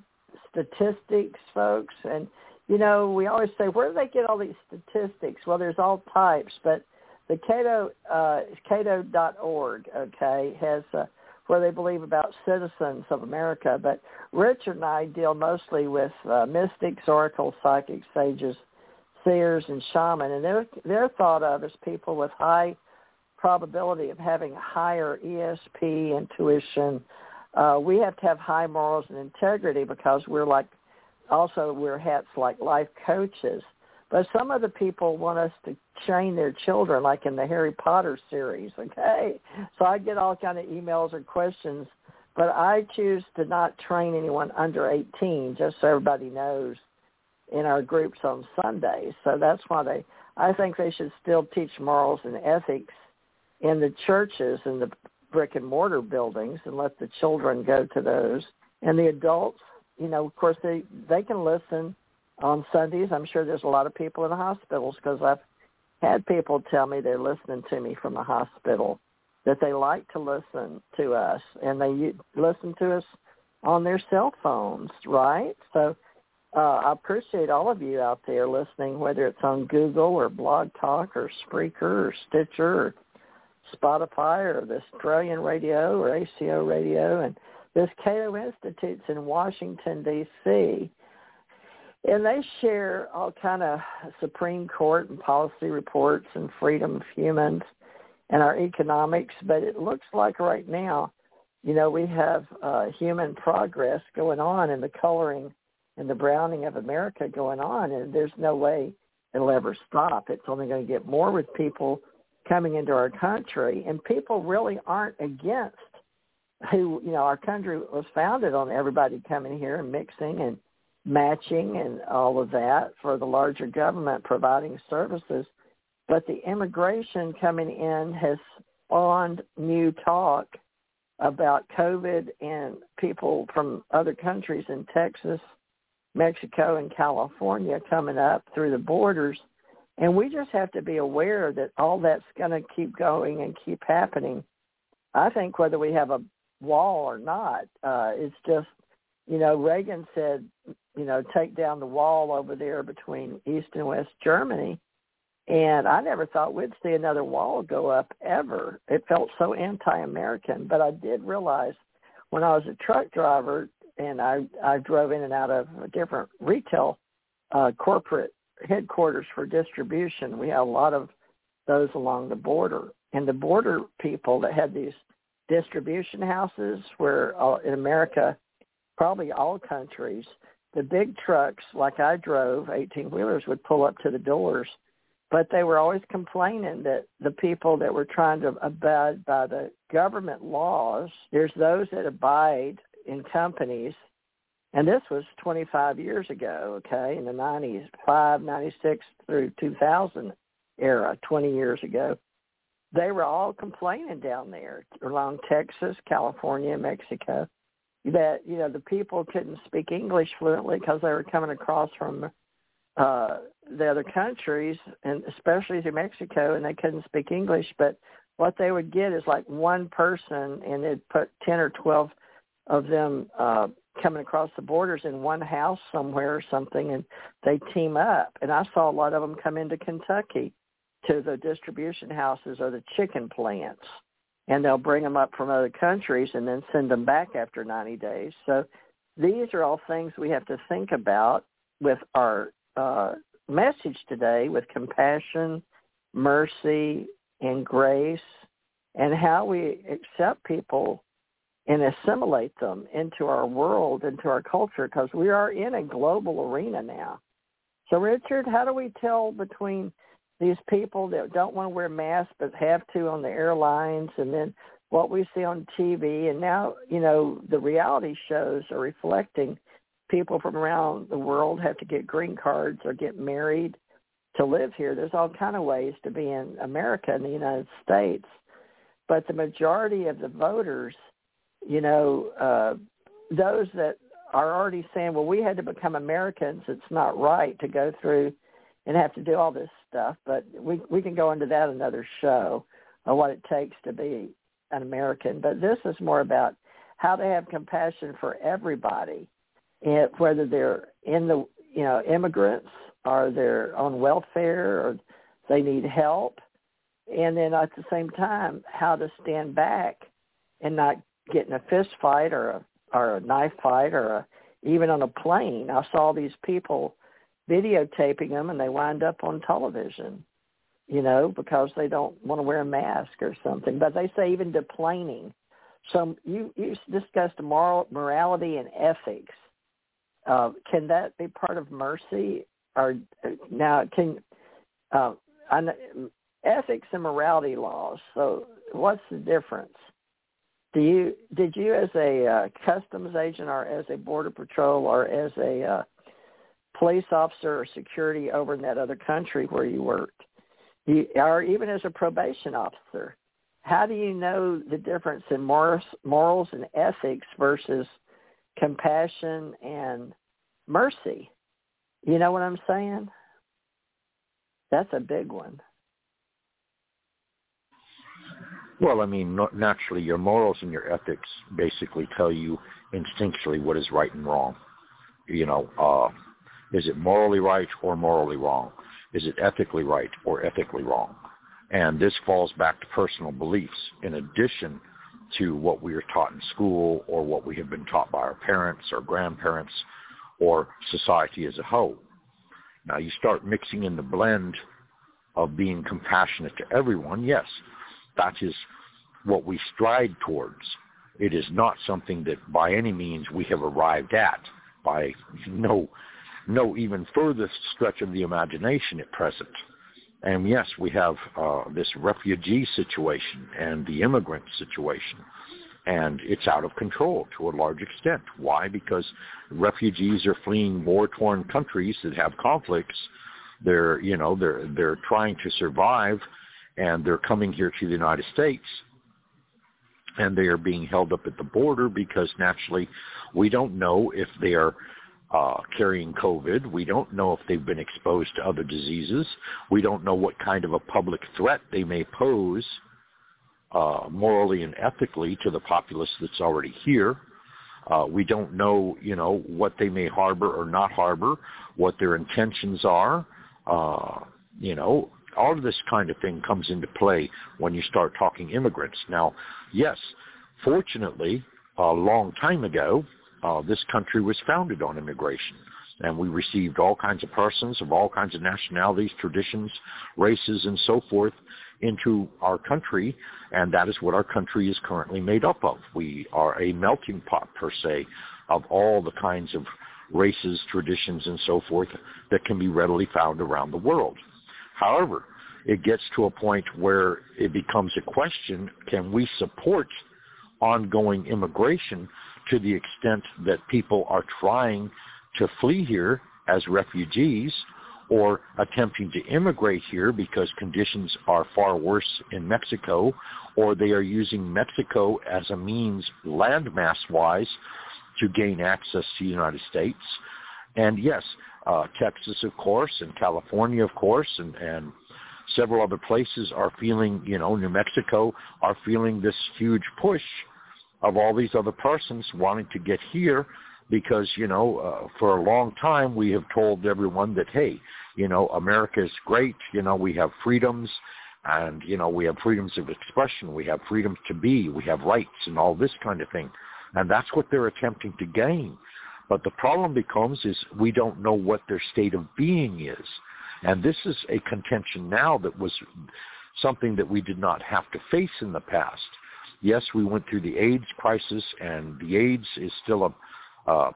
statistics, folks. And, you know, we always say, where do they get all these statistics? Well, there's all types, but the Cato, uh, Cato.org, okay, has uh, where they believe about citizens of America. But Richard and I deal mostly with uh, mystics, oracles, psychics, sages, seers, and shaman, and they're they're thought of as people with high probability of having higher ESP intuition. Uh, we have to have high morals and integrity because we're like also we're hats like life coaches. But some of the people want us to train their children, like in the Harry Potter series. Okay, so I get all kind of emails or questions, but I choose to not train anyone under 18, just so everybody knows in our groups on Sundays. So that's why they. I think they should still teach morals and ethics in the churches and the brick and mortar buildings, and let the children go to those. And the adults, you know, of course, they they can listen on Sundays. I'm sure there's a lot of people in the hospitals because I've had people tell me they're listening to me from the hospital that they like to listen to us and they listen to us on their cell phones, right? So uh, I appreciate all of you out there listening, whether it's on Google or Blog Talk or Spreaker or Stitcher or Spotify or the Australian radio or ACO radio. And this Cato Institute's in Washington, D.C and they share all kind of Supreme Court and policy reports and freedom of humans and our economics. But it looks like right now, you know, we have uh, human progress going on and the coloring and the browning of America going on, and there's no way it'll ever stop. It's only going to get more with people coming into our country, and people really aren't against who you know our country was founded on everybody coming here and mixing and matching and all of that for the larger government providing services. But the immigration coming in has spawned new talk about COVID and people from other countries in Texas, Mexico, and California coming up through the borders. And we just have to be aware that all that's going to keep going and keep happening. I think whether we have a wall or not, uh, it's just, you know, Reagan said you know, take down the wall over there between East and West Germany. And I never thought we'd see another wall go up ever. It felt so anti-American, but I did realize when I was a truck driver and I I drove in and out of different retail uh, corporate headquarters for distribution. We had a lot of those along the border, and the border people that had these distribution houses where uh, in America, probably all countries, the big trucks like I drove, 18 wheelers, would pull up to the doors, but they were always complaining that the people that were trying to abide by the government laws, there's those that abide in companies, and this was 25 years ago, okay, in the 90s, 5, 96 through 2000 era, 20 years ago. They were all complaining down there along Texas, California, Mexico that you know the people couldn't speak English fluently because they were coming across from uh, the other countries, and especially to Mexico, and they couldn't speak English. But what they would get is like one person, and they'd put ten or twelve of them uh, coming across the borders in one house somewhere or something, and they team up. And I saw a lot of them come into Kentucky to the distribution houses or the chicken plants and they'll bring them up from other countries and then send them back after 90 days. So these are all things we have to think about with our uh, message today with compassion, mercy, and grace, and how we accept people and assimilate them into our world, into our culture, because we are in a global arena now. So, Richard, how do we tell between these people that don't want to wear masks but have to on the airlines, and then what we see on TV, and now you know the reality shows are reflecting people from around the world have to get green cards or get married to live here. There's all kind of ways to be in America in the United States, but the majority of the voters, you know, uh, those that are already saying, well, we had to become Americans. It's not right to go through and have to do all this stuff. But we we can go into that another show of what it takes to be an American. But this is more about how to have compassion for everybody, eh, whether they're in the you know immigrants or they're on welfare or they need help, and then at the same time how to stand back and not get in a fist fight or a or a knife fight or a, even on a plane. I saw these people videotaping them and they wind up on television, you know, because they don't want to wear a mask or something. But they say even deplaning. So you you discussed moral morality and ethics. Uh, can that be part of mercy? Or now can uh, I, ethics and morality laws? So what's the difference? Do you did you as a uh, customs agent or as a border patrol or as a uh, police officer or security over in that other country where you worked, you, or even as a probation officer, how do you know the difference in morals, morals and ethics versus compassion and mercy? You know what I'm saying? That's a big one. Well, I mean, naturally, your morals and your ethics basically tell you instinctually what is right and wrong. You know, uh, is it morally right or morally wrong? Is it ethically right or ethically wrong? And this falls back to personal beliefs in addition to what we are taught in school or what we have been taught by our parents or grandparents or society as a whole. Now you start mixing in the blend of being compassionate to everyone. Yes, that is what we stride towards. It is not something that by any means we have arrived at by no no even furthest stretch of the imagination at present. And yes, we have uh, this refugee situation and the immigrant situation, and it's out of control to a large extent. Why? Because refugees are fleeing war-torn countries that have conflicts. They're, you know, they're they're trying to survive, and they're coming here to the United States, and they are being held up at the border because naturally, we don't know if they are uh, carrying COVID. We don't know if they've been exposed to other diseases. We don't know what kind of a public threat they may pose uh, morally and ethically to the populace that's already here. Uh, we don't know, you know, what they may harbor or not harbor, what their intentions are. Uh, you know, all of this kind of thing comes into play when you start talking immigrants. Now, yes, fortunately, a long time ago, uh, this country was founded on immigration. And we received all kinds of persons of all kinds of nationalities, traditions, races, and so forth into our country, and that is what our country is currently made up of. We are a melting pot, per se, of all the kinds of races, traditions, and so forth that can be readily found around the world. However, it gets to a point where it becomes a question, can we support ongoing immigration to the extent that people are trying to flee here as refugees or attempting to immigrate here because conditions are far worse in Mexico, or they are using Mexico as a means landmass-wise to gain access to the United States. And yes, uh, Texas, of course, and California, of course, and, and several other places are feeling, you know, New Mexico are feeling this huge push of all these other persons wanting to get here because, you know, uh, for a long time we have told everyone that, hey, you know, America is great. You know, we have freedoms and, you know, we have freedoms of expression. We have freedoms to be. We have rights and all this kind of thing. And that's what they're attempting to gain. But the problem becomes is we don't know what their state of being is. And this is a contention now that was something that we did not have to face in the past Yes, we went through the AIDS crisis, and the AIDS is still a,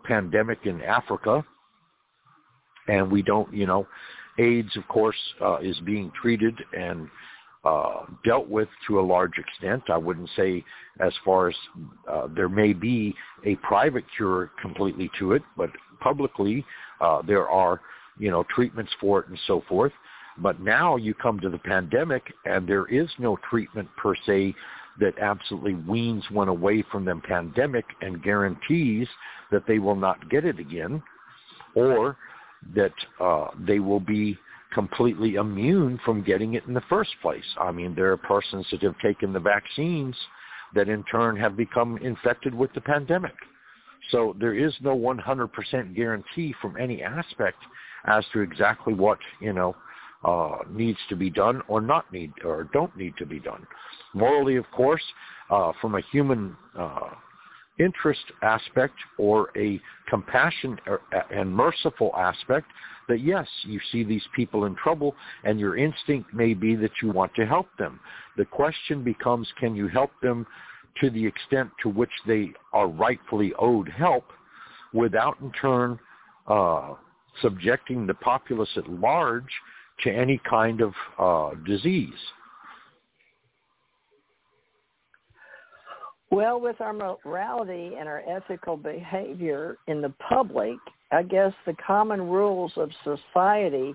pandemic in Africa, and we don't, you know, AIDS, of course, uh, is being treated and uh, dealt with to a large extent. I wouldn't say as far as uh, there may be a private cure completely to it, but publicly uh, there are, you know, treatments for it and so forth. But now you come to the pandemic and there is no treatment per se that absolutely weans one away from the pandemic and guarantees that they will not get it again or that uh, they will be completely immune from getting it in the first place. I mean, there are persons that have taken the vaccines that in turn have become infected with the pandemic. So there is no 100% guarantee from any aspect as to exactly what, you know, uh, needs to be done or not need or don't need to be done. Morally, of course, uh, from a human uh, interest aspect or a compassion and merciful aspect, that yes, you see these people in trouble and your instinct may be that you want to help them. The question becomes, can you help them to the extent to which they are rightfully owed help without in turn uh, subjecting the populace at large to any kind of uh, disease. Well, with our morality and our ethical behavior in the public, I guess the common rules of society,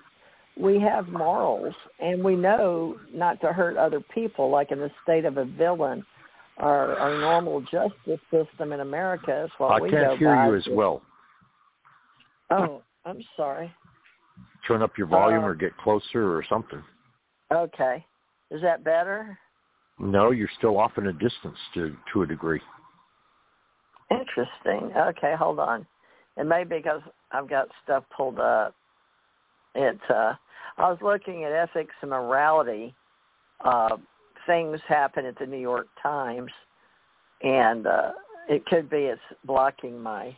we have morals and we know not to hurt other people like in the state of a villain. Our, our normal justice system in America is what I we can't hear you as well. Oh, I'm sorry. Turn up your volume Uh, or get closer or something. Okay. Is that better? No, you're still off in a distance to to a degree. Interesting. Okay, hold on. It may be because I've got stuff pulled up. It's Uh, I was looking at ethics and morality. Uh, things happen at the New York Times, and uh, it could be it's blocking my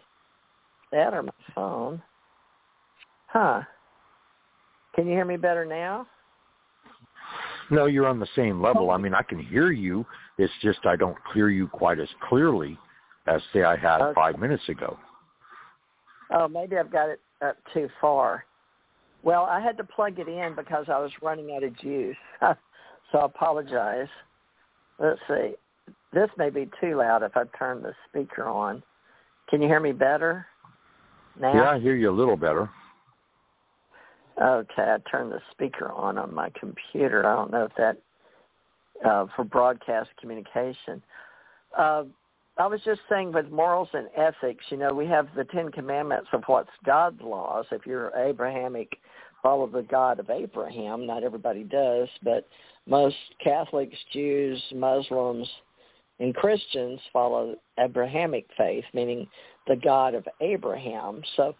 that or my phone. Huh. Can you hear me better now? No, you're on the same level. I mean, I can hear you. It's just I don't hear you quite as clearly as say I had Okay. five minutes ago. Oh, maybe I've got it up too far. Well, I had to plug it in because I was running out of juice. so I apologize. Let's see. This may be too loud if I turn the speaker on. Can you hear me better now? Yeah, I hear you a little better. Okay, I turned the speaker on on my computer. I don't know if that uh, for broadcast communication. Uh, I was just saying with morals and ethics, you know, we have the Ten Commandments of what's God's laws. If you're Abrahamic, follow the God of Abraham. Not everybody does, but most Catholics, Jews, Muslims, and Christians follow Abrahamic faith, meaning the God of Abraham. So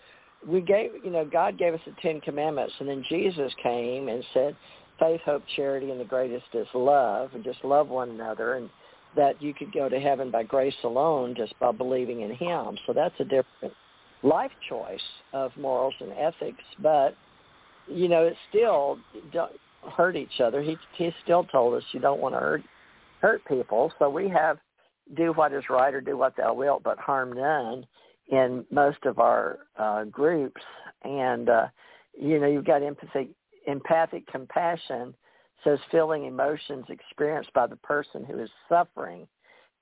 we gave, you know, God gave us the Ten Commandments, and then Jesus came and said, faith, hope, charity, and the greatest is love, and just love one another, and that you could go to heaven by grace alone just by believing in him. So that's a different life choice of morals and ethics, but, you know, it's still don't hurt each other. He, he still told us you don't want to hurt, hurt people, so we have do what is right or do what thou wilt, but harm none in most of our uh, groups. And, uh, you know, you've got empathy, empathic compassion says feeling emotions experienced by the person who is suffering.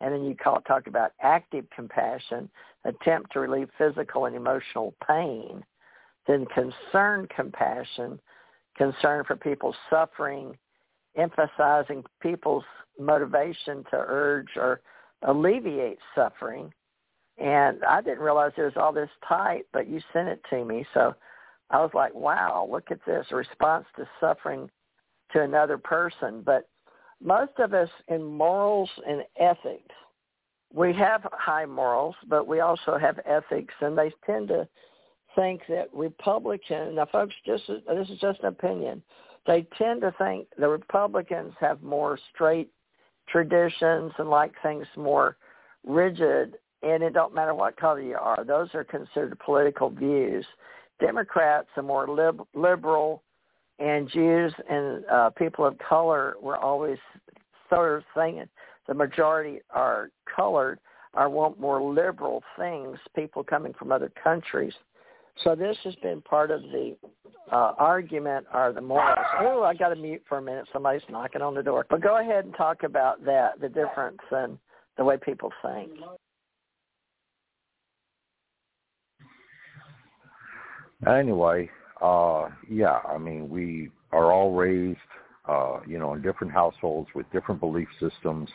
And then you call, talk about active compassion, attempt to relieve physical and emotional pain. Then concerned compassion, concern for people suffering, emphasizing people's motivation to urge or alleviate suffering. And I didn't realize there was all this type, but you sent it to me. So I was like, wow, look at this, response to suffering to another person. But most of us in morals and ethics, we have high morals, but we also have ethics, and they tend to think that Republican, now folks, just this is just an opinion, they tend to think the Republicans have more straight traditions and like things more rigid, and it don't matter what color you are. Those are considered political views. Democrats are more lib- liberal, and Jews and uh, people of color were always sort of thinking, the majority are colored or want more liberal things, people coming from other countries. So this has been part of the uh, argument or the morals. Oh, I got to mute for a minute. Somebody's knocking on the door. But go ahead and talk about that, the difference in the way people think. Anyway, uh, yeah, I mean, we are all raised, uh, you know, in different households with different belief systems,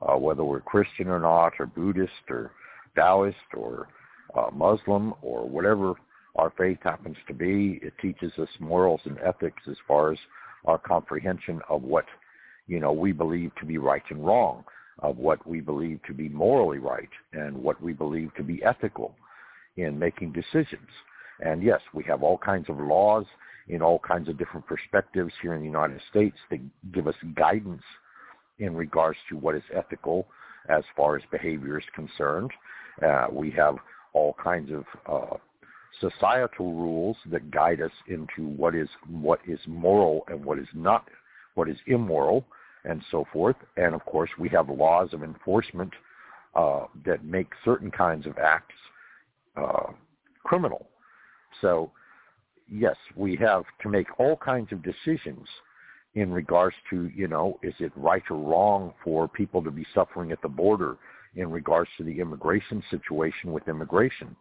uh, whether we're Christian or not, or Buddhist or Taoist or uh, Muslim or whatever our faith happens to be. It teaches us morals and ethics as far as our comprehension of what, you know, we believe to be right and wrong, of what we believe to be morally right, and what we believe to be ethical in making decisions. And yes, we have all kinds of laws in all kinds of different perspectives here in the United States that give us guidance in regards to what is ethical as far as behavior is concerned. Uh, we have all kinds of uh, societal rules that guide us into what is what is moral and what is not, what is immoral, and so forth. And of course, we have laws of enforcement uh, that make certain kinds of acts uh, criminal. So, yes, we have to make all kinds of decisions in regards to, you know, is it right or wrong for people to be suffering at the border in regards to the immigration situation with immigration,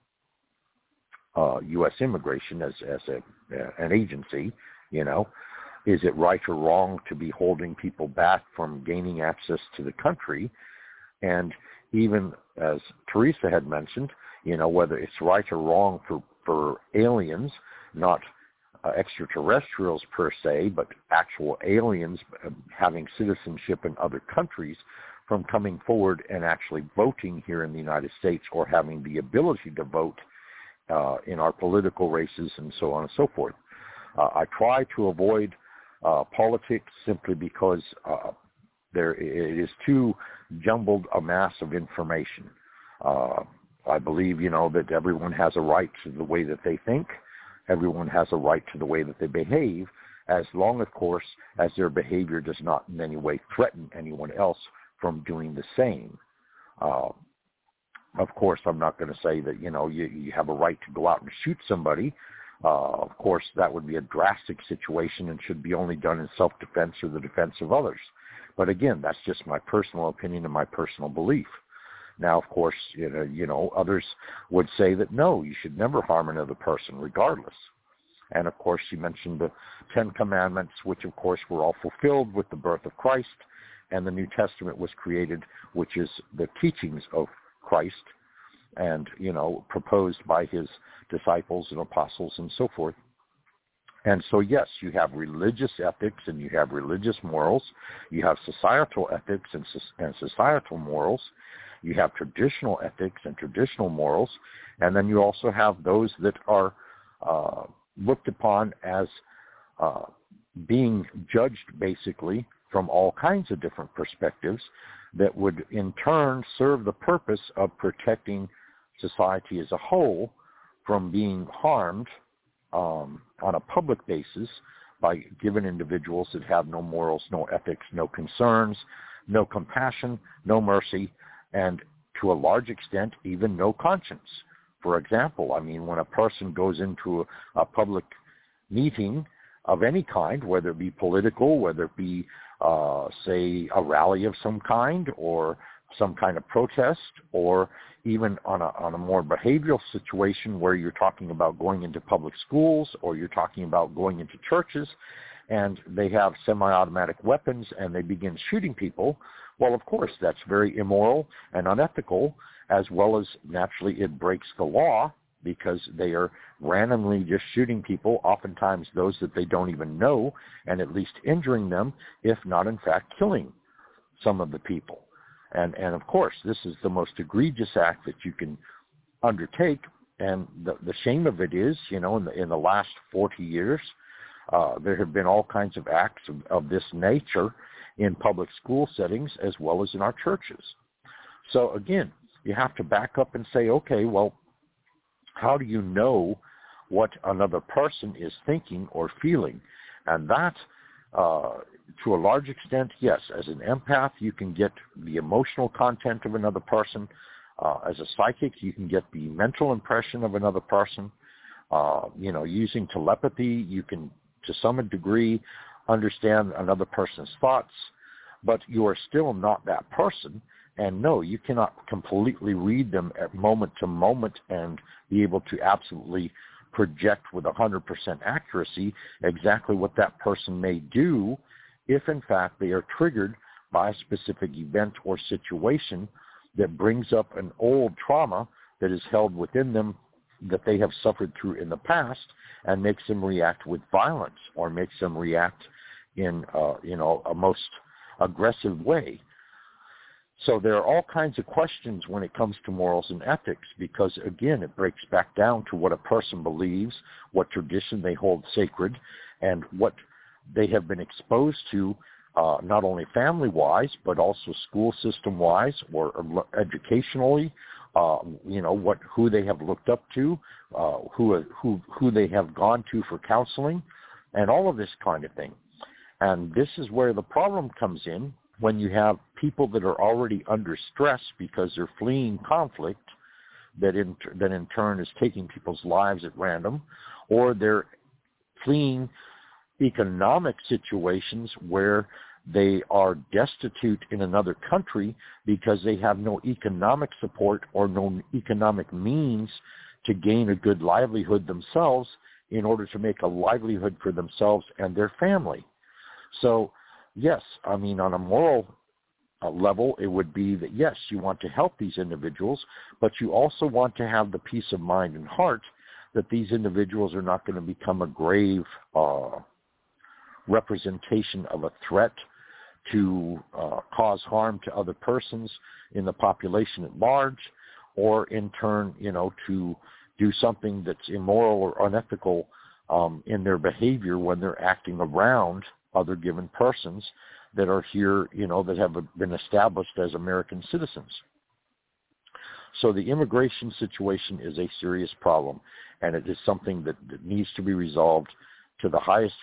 uh, U.S. immigration as, as a, an agency, you know, is it right or wrong to be holding people back from gaining access to the country? And even as Theresa had mentioned, you know, whether it's right or wrong for, for aliens, not uh, extraterrestrials per se, but actual aliens uh, having citizenship in other countries from coming forward and actually voting here in the United States or having the ability to vote uh, in our political races and so on and so forth. Uh, I try to avoid uh, politics simply because uh, there it is too jumbled a mass of information. I believe, you know, that everyone has a right to the way that they think everyone has a right to the way that they behave, as long, of course, as their behavior does not in any way threaten anyone else from doing the same. Uh, of course, I'm not going to say that you know you, you have a right to go out and shoot somebody. Uh, of course, that would be a drastic situation and should be only done in self-defense or the defense of others. But again, that's just my personal opinion and my personal belief. Now, of course, you know, you know, others would say that no, you should never harm another person, regardless. And of course, you mentioned the Ten Commandments, which of course were all fulfilled with the birth of Christ, and the New Testament was created, which is the teachings of Christ, and you know, proposed by his disciples and apostles and so forth. And so, yes, you have religious ethics and you have religious morals. You have societal ethics and, and societal morals. You have traditional ethics and traditional morals, and then you also have those that are uh, looked upon as uh, being judged basically from all kinds of different perspectives that would in turn serve the purpose of protecting society as a whole from being harmed um, on a public basis by given individuals that have no morals, no ethics, no concerns, no compassion, no mercy, and to a large extent, even no conscience. For example, I mean, when a person goes into a, a public meeting of any kind, whether it be political, whether it be, uh, say, a rally of some kind, or some kind of protest, or even on a, on a more behavioral situation where you're talking about going into public schools, or you're talking about going into churches, and they have semi-automatic weapons and they begin shooting people, well, of course, that's very immoral and unethical, as well as naturally it breaks the law because they are randomly just shooting people, oftentimes those that they don't even know, and at least injuring them, if not in fact killing some of the people. And, and of course, this is the most egregious act that you can undertake. And the, the shame of it is, you know, in the, in the last 40 years, uh, there have been all kinds of acts of, of this nature in public school settings as well as in our churches. So again, you have to back up and say, okay, well, how do you know what another person is thinking or feeling? And that uh, to a large extent, yes. As an empath, you can get the emotional content of another person. Uh, as a psychic, you can get the mental impression of another person. Uh, you know, using telepathy, you can, to some degree, understand another person's thoughts, but you are still not that person. And no, you cannot completely read them at moment to moment and be able to absolutely project with 100% accuracy exactly what that person may do if in fact they are triggered by a specific event or situation that brings up an old trauma that is held within them that they have suffered through in the past and makes them react with violence or makes them react in uh, you know a most aggressive way. So there are all kinds of questions when it comes to morals and ethics because again it breaks back down to what a person believes, what tradition they hold sacred, and what they have been exposed to uh, not only family-wise but also school system-wise or educationally. Uh, you know what who they have looked up to, uh, who who who they have gone to for counseling, and all of this kind of thing. And this is where the problem comes in when you have people that are already under stress because they're fleeing conflict that in that in turn is taking people's lives at random, or they're fleeing economic situations where they are destitute in another country because they have no economic support or no economic means to gain a good livelihood themselves in order to make a livelihood for themselves and their family. So, yes, I mean, on a moral uh, level, it would be that, yes, you want to help these individuals, but you also want to have the peace of mind and heart that these individuals are not going to become a grave uh, representation of a threat to uh, cause harm to other persons in the population at large, or in turn, you know, to do something that's immoral or unethical um, in their behavior when they're acting around other given persons that are here, you know, that have been established as American citizens. So the immigration situation is a serious problem, and it is something that, that needs to be resolved to the highest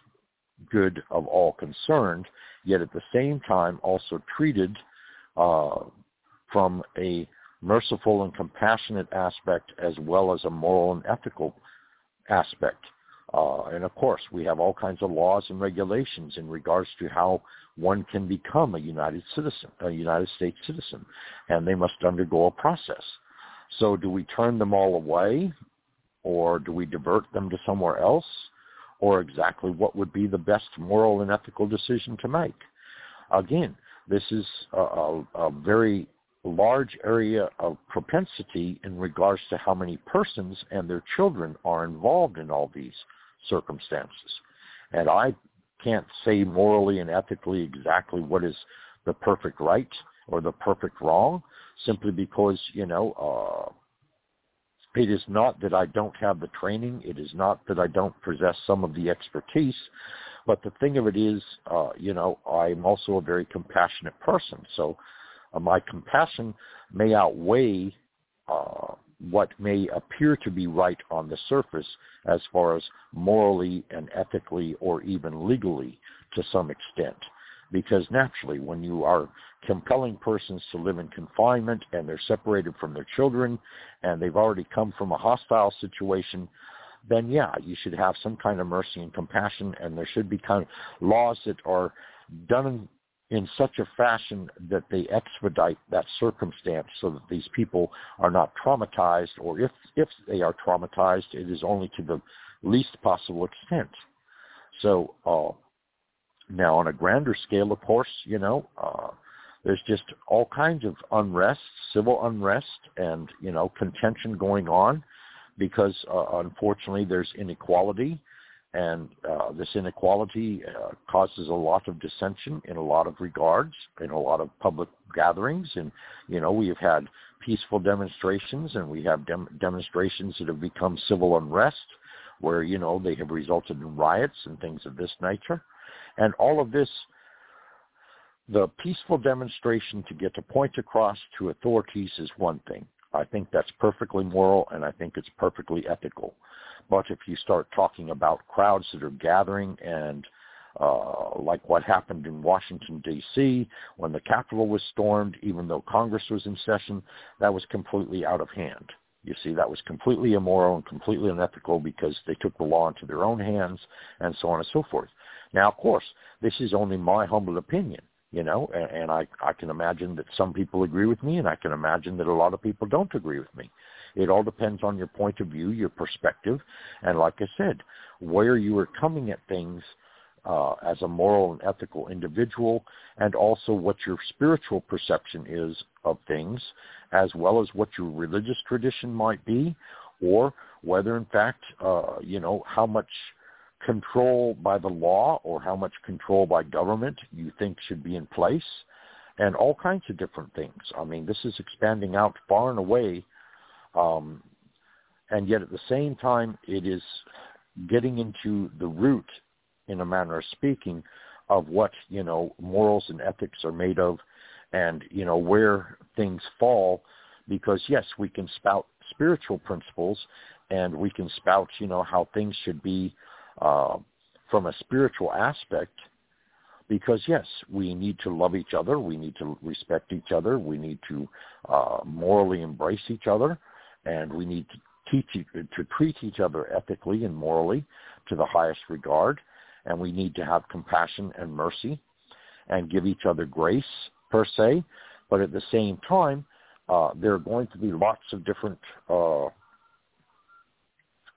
good of all concerned, yet at the same time also treated uh, from a merciful and compassionate aspect as well as a moral and ethical aspect. Uh, and of course, we have all kinds of laws and regulations in regards to how one can become a United citizen, a United States citizen, and they must undergo a process. So do we turn them all away, or do we divert them to somewhere else? Or exactly what would be the best moral and ethical decision to make. Again, this is a, a, a very large area of propensity in regards to how many persons and their children are involved in all these circumstances. And I can't say morally and ethically exactly what is the perfect right or the perfect wrong, simply because, you know, uh, it is not that I don't have the training. It is not that I don't possess some of the expertise. But the thing of it is, uh, you know, I'm also a very compassionate person. So uh, my compassion may outweigh uh, what may appear to be right on the surface as far as morally and ethically or even legally to some extent because naturally when you are compelling persons to live in confinement and they're separated from their children and they've already come from a hostile situation, then yeah, you should have some kind of mercy and compassion and there should be kind of laws that are done in such a fashion that they expedite that circumstance so that these people are not traumatized or if if they are traumatized it is only to the least possible extent. So uh now, on a grander scale, of course, you know, uh, there's just all kinds of unrest, civil unrest, and you know, contention going on because uh, unfortunately there's inequality, and uh, this inequality uh, causes a lot of dissension in a lot of regards, in a lot of public gatherings, and you know, we have had peaceful demonstrations, and we have dem- demonstrations that have become civil unrest, where you know they have resulted in riots and things of this nature. And all of this, the peaceful demonstration to get a point across to authorities is one thing. I think that's perfectly moral and I think it's perfectly ethical. But if you start talking about crowds that are gathering and uh, like what happened in Washington, D.C. when the Capitol was stormed, even though Congress was in session, that was completely out of hand. You see, that was completely immoral and completely unethical because they took the law into their own hands and so on and so forth. Now, of course, this is only my humble opinion, you know, and, and I, I can imagine that some people agree with me and I can imagine that a lot of people don't agree with me. It all depends on your point of view, your perspective, and like I said, where you are coming at things uh, as a moral and ethical individual, and also what your spiritual perception is of things, as well as what your religious tradition might be, or whether in fact, uh, you know, how much control by the law or how much control by government you think should be in place, and all kinds of different things. I mean, this is expanding out far and away, um, and yet at the same time, it is getting into the root in a manner of speaking, of what you know morals and ethics are made of, and you know where things fall. Because yes, we can spout spiritual principles, and we can spout you know how things should be uh, from a spiritual aspect. Because yes, we need to love each other, we need to respect each other, we need to uh, morally embrace each other, and we need to teach to treat each other ethically and morally to the highest regard and we need to have compassion and mercy and give each other grace per se. But at the same time, uh, there are going to be lots of different uh,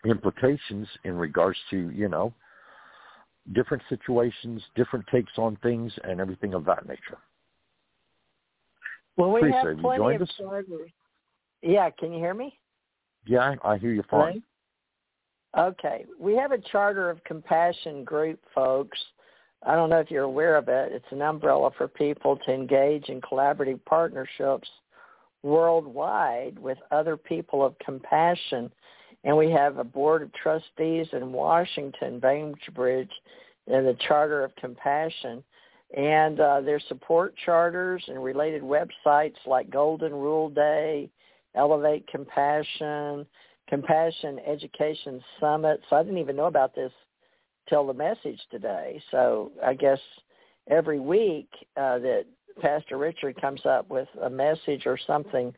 implications in regards to, you know, different situations, different takes on things, and everything of that nature. Well, we Theresa, have plenty of us? Yeah, can you hear me? Yeah, I hear you fine. Okay. We have a Charter of Compassion group, folks. I don't know if you're aware of it. It's an umbrella for people to engage in collaborative partnerships worldwide with other people of compassion. And we have a board of trustees in Washington, Bainbridge, and the Charter of Compassion. And uh, their support charters and related websites like Golden Rule Day, Elevate Compassion, Compassion Education Summit. So I didn't even know about this till the message today. So I guess every week uh, that Pastor Richard comes up with a message or something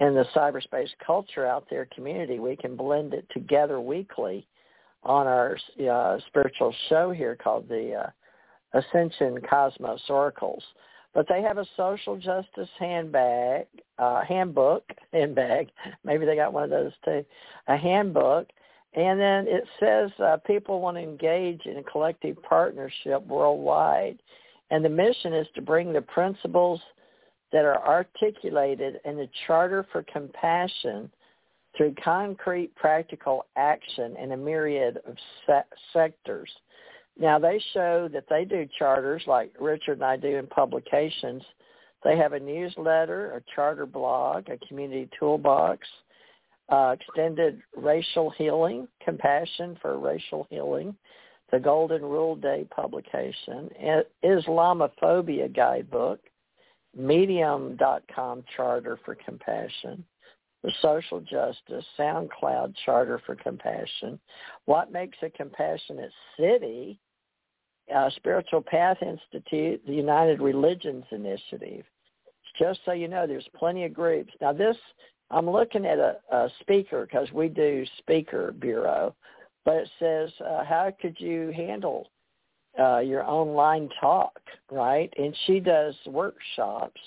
in the cyberspace culture out there community, we can blend it together weekly on our uh, spiritual show here called the uh, Ascension Cosmos Oracles. But they have a social justice handbag, uh, handbook, handbag. Maybe they got one of those too. A handbook. And then it says uh, people want to engage in a collective partnership worldwide. And the mission is to bring the principles that are articulated in the Charter for Compassion through concrete practical action in a myriad of se- sectors. Now they show that they do charters like Richard and I do in publications. They have a newsletter, a charter blog, a community toolbox, uh, extended racial healing, compassion for racial healing, the Golden Rule Day publication, Islamophobia guidebook, Medium.com charter for compassion, the social justice, SoundCloud charter for compassion, what makes a compassionate city, uh, Spiritual Path Institute, the United Religions Initiative. Just so you know, there's plenty of groups. Now this, I'm looking at a, a speaker because we do speaker bureau, but it says, uh, how could you handle uh, your online talk, right? And she does workshops.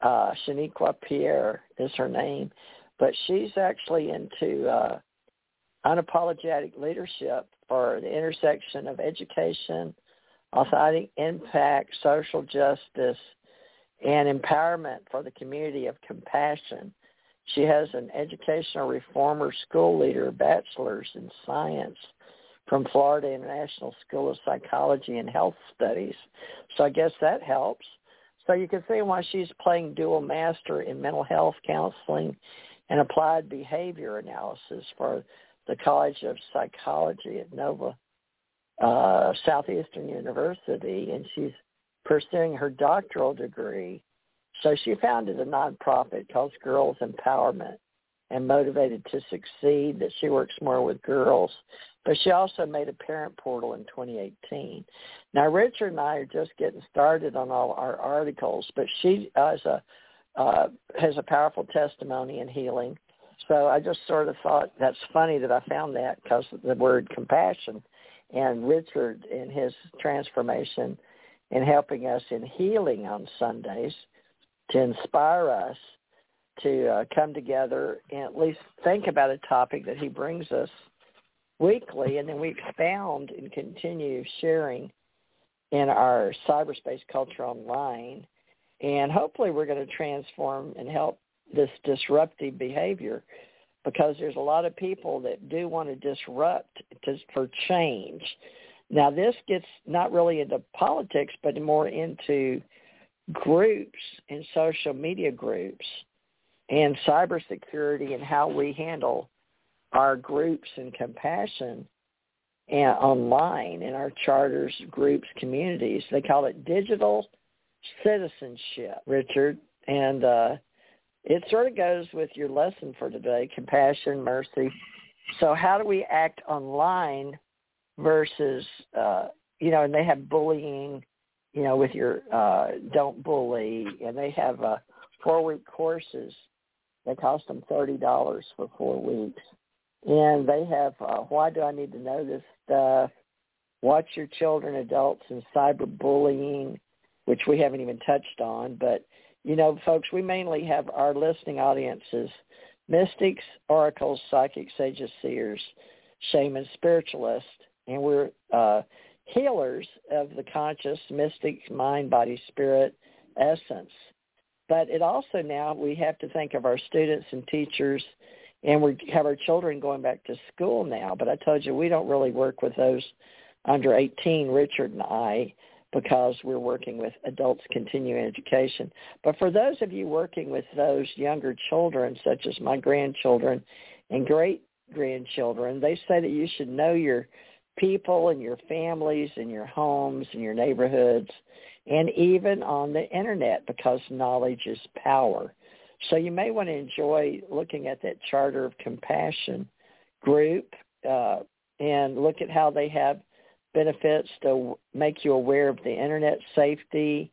Uh, Shaniqua Pierre is her name, but she's actually into uh, unapologetic leadership for the intersection of education, authentic impact, social justice, and empowerment for the community of compassion. She has an educational reformer school leader, bachelor's in science from Florida International School of Psychology and Health Studies. So I guess that helps. So you can see why she's playing dual master in mental health counseling and applied behavior analysis for the College of Psychology at Nova uh, Southeastern University, and she's pursuing her doctoral degree. So she founded a nonprofit called Girls Empowerment and motivated to succeed, that she works more with girls. But she also made a parent portal in 2018. Now, Richard and I are just getting started on all our articles, but she has a uh, has a powerful testimony in healing. So I just sort of thought that's funny that I found that because of the word compassion and Richard in his transformation and helping us in healing on Sundays to inspire us to uh, come together and at least think about a topic that he brings us weekly, and then we expound and continue sharing in our cyberspace culture online. And hopefully we're going to transform and help this disruptive behavior because there's a lot of people that do want to disrupt to, for change. Now this gets not really into politics, but more into groups and social media groups and cybersecurity and how we handle our groups and compassion and online in our charters, groups, communities. They call it digital citizenship, Richard. And uh, it sort of goes with your lesson for today, compassion, mercy. So how do we act online versus, uh, you know, and they have bullying, you know, with your uh, don't bully, and they have uh, four-week courses they cost them thirty dollars for four weeks, and they have uh, why do I need to know this stuff? Watch your children, adults, and cyberbullying, which we haven't even touched on. But you know, folks, we mainly have our listening audiences: mystics, oracles, psychics, sages, seers, shamans, spiritualists, and we're uh, healers of the conscious, mystic, mind, body, spirit, essence. But it also now we have to think of our students and teachers, and we have our children going back to school now. But I told you we don't really work with those under 18, Richard and I, because we're working with adults continuing education. But for those of you working with those younger children, such as my grandchildren and great grandchildren, they say that you should know your people and your families and your homes and your neighborhoods and even on the internet because knowledge is power. So you may want to enjoy looking at that Charter of Compassion group uh, and look at how they have benefits to make you aware of the internet safety,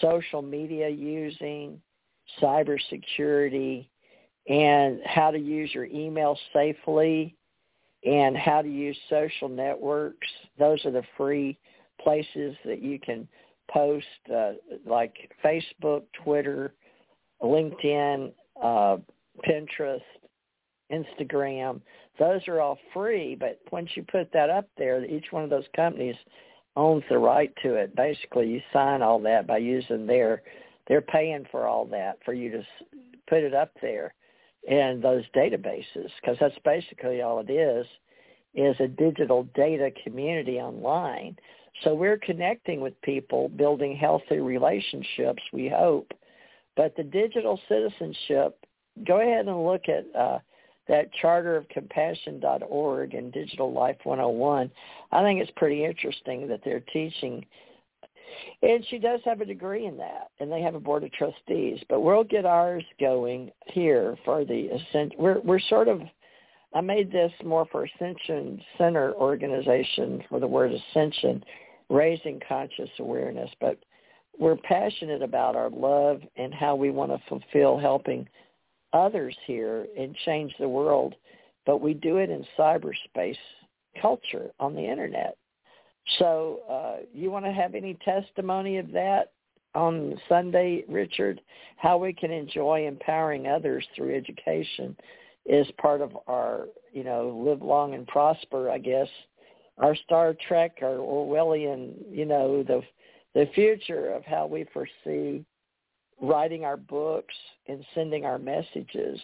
social media using, cybersecurity, and how to use your email safely and how to use social networks. Those are the free places that you can post uh, like Facebook, Twitter, LinkedIn, uh, Pinterest, Instagram. Those are all free, but once you put that up there, each one of those companies owns the right to it. Basically, you sign all that by using their, they're paying for all that for you to put it up there in those databases because that's basically all it is, is a digital data community online. So we're connecting with people, building healthy relationships, we hope. But the digital citizenship, go ahead and look at uh, that charterofcompassion.org and Digital Life 101. I think it's pretty interesting that they're teaching. And she does have a degree in that, and they have a board of trustees. But we'll get ours going here for the ascent. We're we're sort of I made this more for Ascension Center organization for the word ascension, raising conscious awareness. But we're passionate about our love and how we want to fulfill helping others here and change the world. But we do it in cyberspace culture on the internet. So uh, you want to have any testimony of that on Sunday, Richard? How we can enjoy empowering others through education is part of our, you know, live long and prosper, I guess. Our Star Trek, our Orwellian, you know, the the future of how we foresee writing our books and sending our messages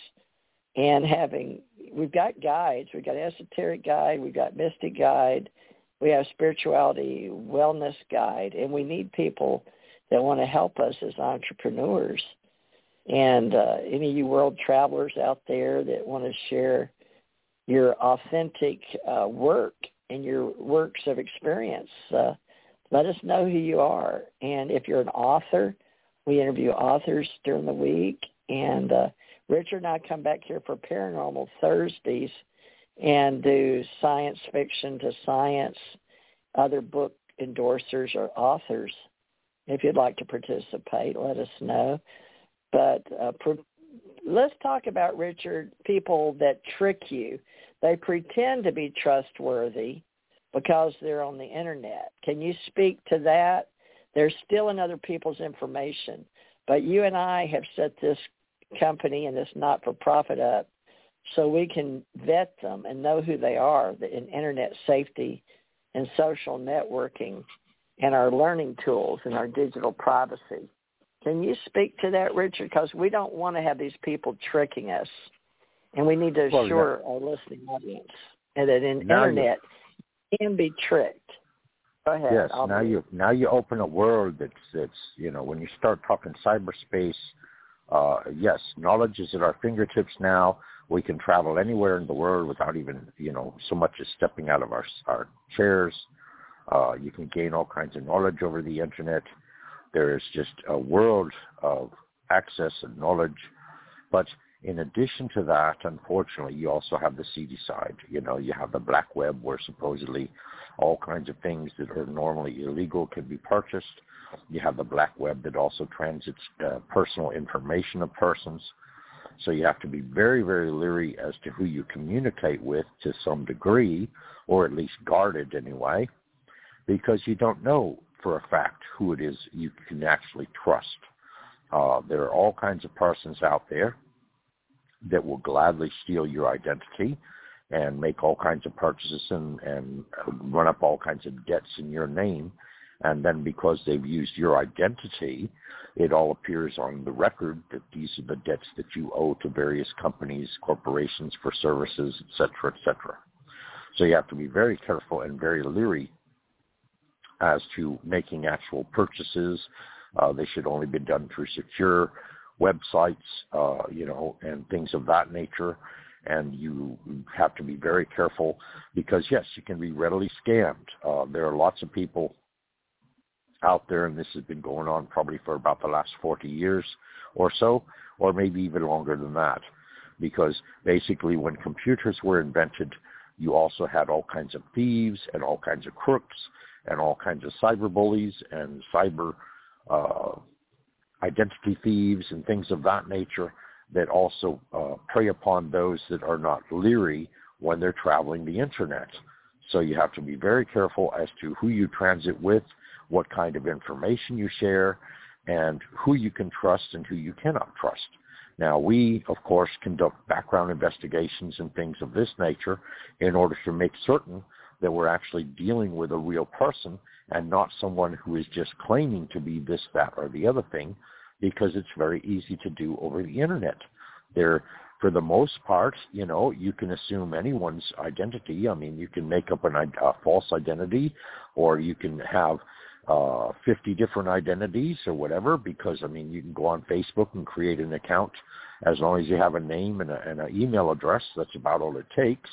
and having we've got guides. We've got esoteric guide. We've got mystic guide. We have spirituality wellness guide. And we need people that want to help us as entrepreneurs and uh, any of you world travelers out there that want to share your authentic uh, work and your works of experience, uh, let us know who you are. And if you're an author, we interview authors during the week, and uh, Richard and I come back here for Paranormal Thursdays and do science fiction to science, other book endorsers or authors. If you'd like to participate, let us know. But uh, let's talk about, Richard, people that trick you. They pretend to be trustworthy because they're on the internet. Can you speak to that? They're still in other people's information. But you and I have set this company and this not-for-profit up so we can vet them and know who they are in internet safety and social networking and our learning tools and our digital privacy. Can you speak to that, Richard? Because we don't want to have these people tricking us, and we need to assure well, yeah. our listening audience that in now internet can be tricked. Go ahead. Yes. I'll now be... you now you open a world that's that's you know when you start talking cyberspace. Uh, yes, knowledge is at our fingertips now. We can travel anywhere in the world without even you know so much as stepping out of our our chairs. Uh, you can gain all kinds of knowledge over the internet. There is just a world of access and knowledge. But in addition to that, unfortunately, you also have the seedy side. You know, you have the black web where supposedly all kinds of things that are normally illegal can be purchased. You have the black web that also transits uh, personal information of persons. So you have to be very, very leery as to who you communicate with to some degree, or at least guarded anyway because you don't know for a fact who it is you can actually trust. Uh, there are all kinds of persons out there that will gladly steal your identity and make all kinds of purchases and, and run up all kinds of debts in your name. And then because they've used your identity, it all appears on the record that these are the debts that you owe to various companies, corporations for services, et cetera, et cetera. So you have to be very careful and very leery as to making actual purchases. Uh, they should only be done through secure websites, uh, you know, and things of that nature. And you have to be very careful because yes, you can be readily scammed. Uh, there are lots of people out there, and this has been going on probably for about the last 40 years or so, or maybe even longer than that. Because basically when computers were invented, you also had all kinds of thieves and all kinds of crooks and all kinds of cyber bullies and cyber uh, identity thieves and things of that nature that also uh, prey upon those that are not leery when they're traveling the internet. So you have to be very careful as to who you transit with, what kind of information you share, and who you can trust and who you cannot trust. Now, we, of course, conduct background investigations and things of this nature in order to make certain that we're actually dealing with a real person and not someone who is just claiming to be this, that, or the other thing because it's very easy to do over the internet. There, for the most part, you know, you can assume anyone's identity. I mean, you can make up an, a false identity or you can have uh, 50 different identities or whatever because, I mean, you can go on Facebook and create an account as long as you have a name and, a, and an email address. That's about all it takes.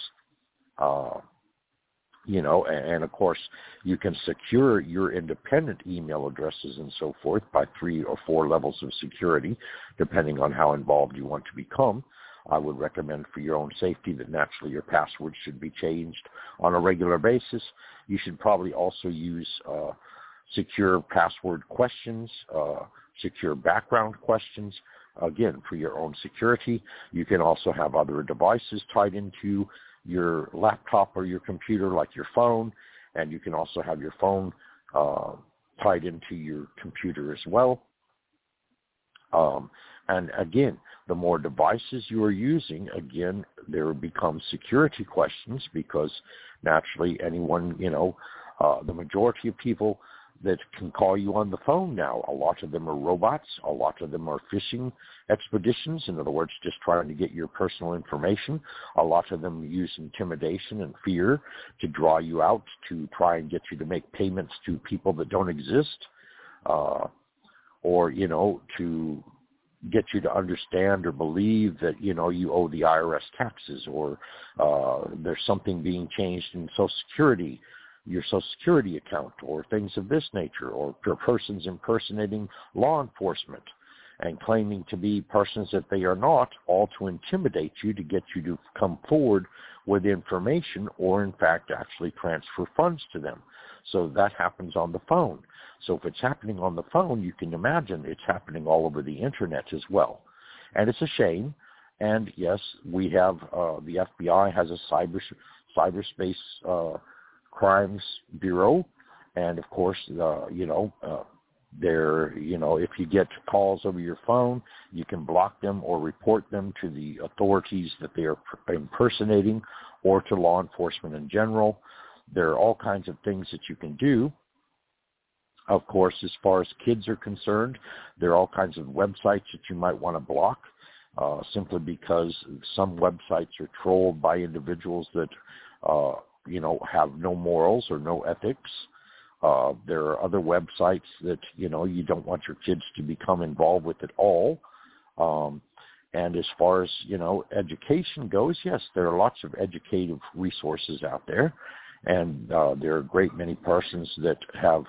Uh, you know, and, of course you can secure your independent email addresses and so forth by three or four levels of security, depending on how involved you want to become. I would recommend for your own safety that naturally your password should be changed on a regular basis. You should probably also use uh, secure password questions, uh, secure background questions, again, for your own security. You can also have other devices tied into your laptop or your computer like your phone, and you can also have your phone uh, tied into your computer as well. Um, and again, the more devices you are using, again, there become security questions because naturally anyone, you know, uh, the majority of people that can call you on the phone now. A lot of them are robots. A lot of them are phishing expeditions. In other words, just trying to get your personal information. A lot of them use intimidation and fear to draw you out to try and get you to make payments to people that don't exist. Uh, or, you know, to get you to understand or believe that you know you owe the IRS taxes or uh, there's something being changed in Social Security your Social Security account or things of this nature, or persons impersonating law enforcement. and claiming to be persons that they are not, all to intimidate you to get you to come forward with information or in fact actually transfer funds to them. So that happens on the phone. So if it's happening on the phone, you can imagine it's happening all over the internet as well. And it's a shame. And yes, we have uh, the FBI has a cyber cyberspace uh, crimes bureau, and of course, uh, you know, uh, there, you know, if you get calls over your phone, you can block them or report them to the authorities that they are impersonating or to law enforcement in general. There are all kinds of things that you can do. Of course, as far as kids are concerned, there are all kinds of websites that you might want to block uh, simply because some websites are trolled by individuals that, uh, you know, have no morals or no ethics. Uh, there are other websites that, you know, you don't want your kids to become involved with at all. Um, and as far as, you know, education goes, yes, there are lots of educative resources out there. And uh, there are a great many persons that have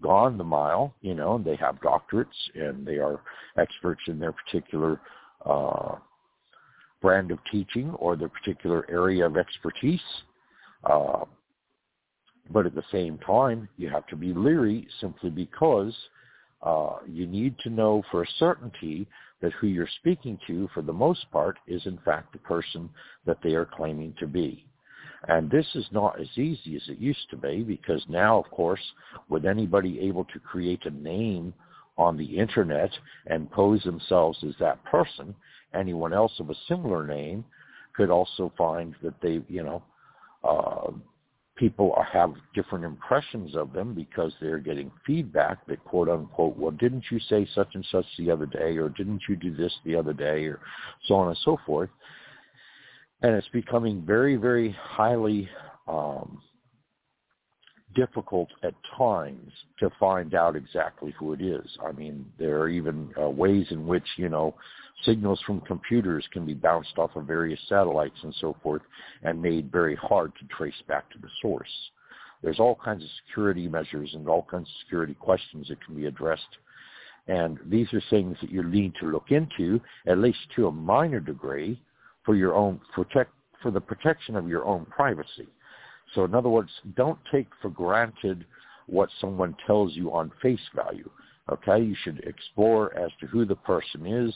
gone the mile, you know, and they have doctorates and they are experts in their particular uh, brand of teaching or their particular area of expertise. Uh, but at the same time, you have to be leery simply because uh, you need to know for certainty that who you're speaking to, for the most part, is in fact the person that they are claiming to be. And this is not as easy as it used to be because now, of course, with anybody able to create a name on the internet and pose themselves as that person, anyone else of a similar name could also find that they, you know, uh, people have different impressions of them because they're getting feedback that quote unquote, well, didn't you say such and such the other day, or didn't you do this the other day, or so on and so forth. And it's becoming very, very highly um, difficult at times to find out exactly who it is. I mean, there are even uh, ways in which, you know, signals from computers can be bounced off of various satellites and so forth and made very hard to trace back to the source. There's all kinds of security measures and all kinds of security questions that can be addressed. And these are things that you need to look into, at least to a minor degree, for your own protect for the protection of your own privacy. So in other words, don't take for granted what someone tells you on face value. Okay, you should explore as to who the person is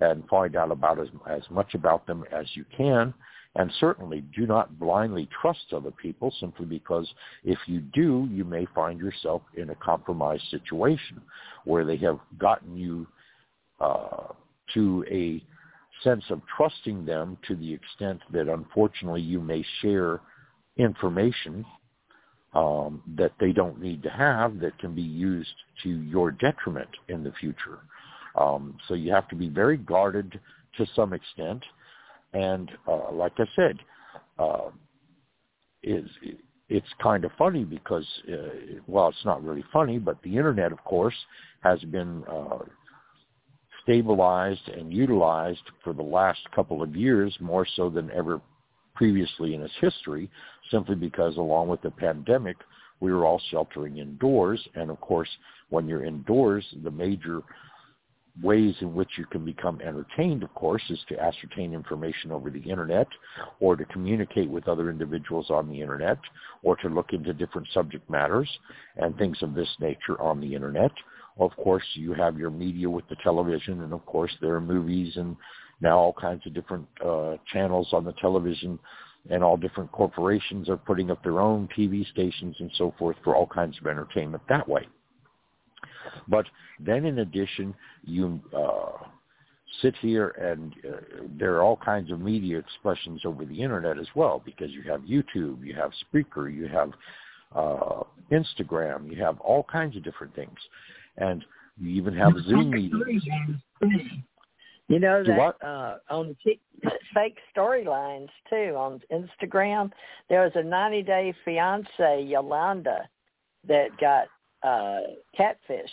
and find out about as, as much about them as you can. And certainly do not blindly trust other people simply because if you do, you may find yourself in a compromised situation where they have gotten you uh, to a sense of trusting them to the extent that unfortunately you may share information um, that they don't need to have that can be used to your detriment in the future. Um, so you have to be very guarded to some extent. And uh, like I said, uh, is it's kind of funny because, uh, well, it's not really funny, but the internet, of course, has been uh, stabilized and utilized for the last couple of years more so than ever previously in its history, simply because along with the pandemic, we were all sheltering indoors. And of course, when you're indoors, the major ways in which you can become entertained, of course, is to ascertain information over the internet or to communicate with other individuals on the internet or to look into different subject matters and things of this nature on the internet of course, you have your media with the television, and of course, there are movies and now all kinds of different uh, channels on the television, and all different corporations are putting up their own TV stations and so forth for all kinds of entertainment that way. But then, in addition, you uh, sit here and uh, there are all kinds of media expressions over the internet as well because you have YouTube, you have Spreaker, you have uh, Instagram, you have all kinds of different things and you even have Zoom meetings. You know that uh, on fake storylines too on Instagram. There was a 90 Day Fiance Yolanda that got uh, catfished,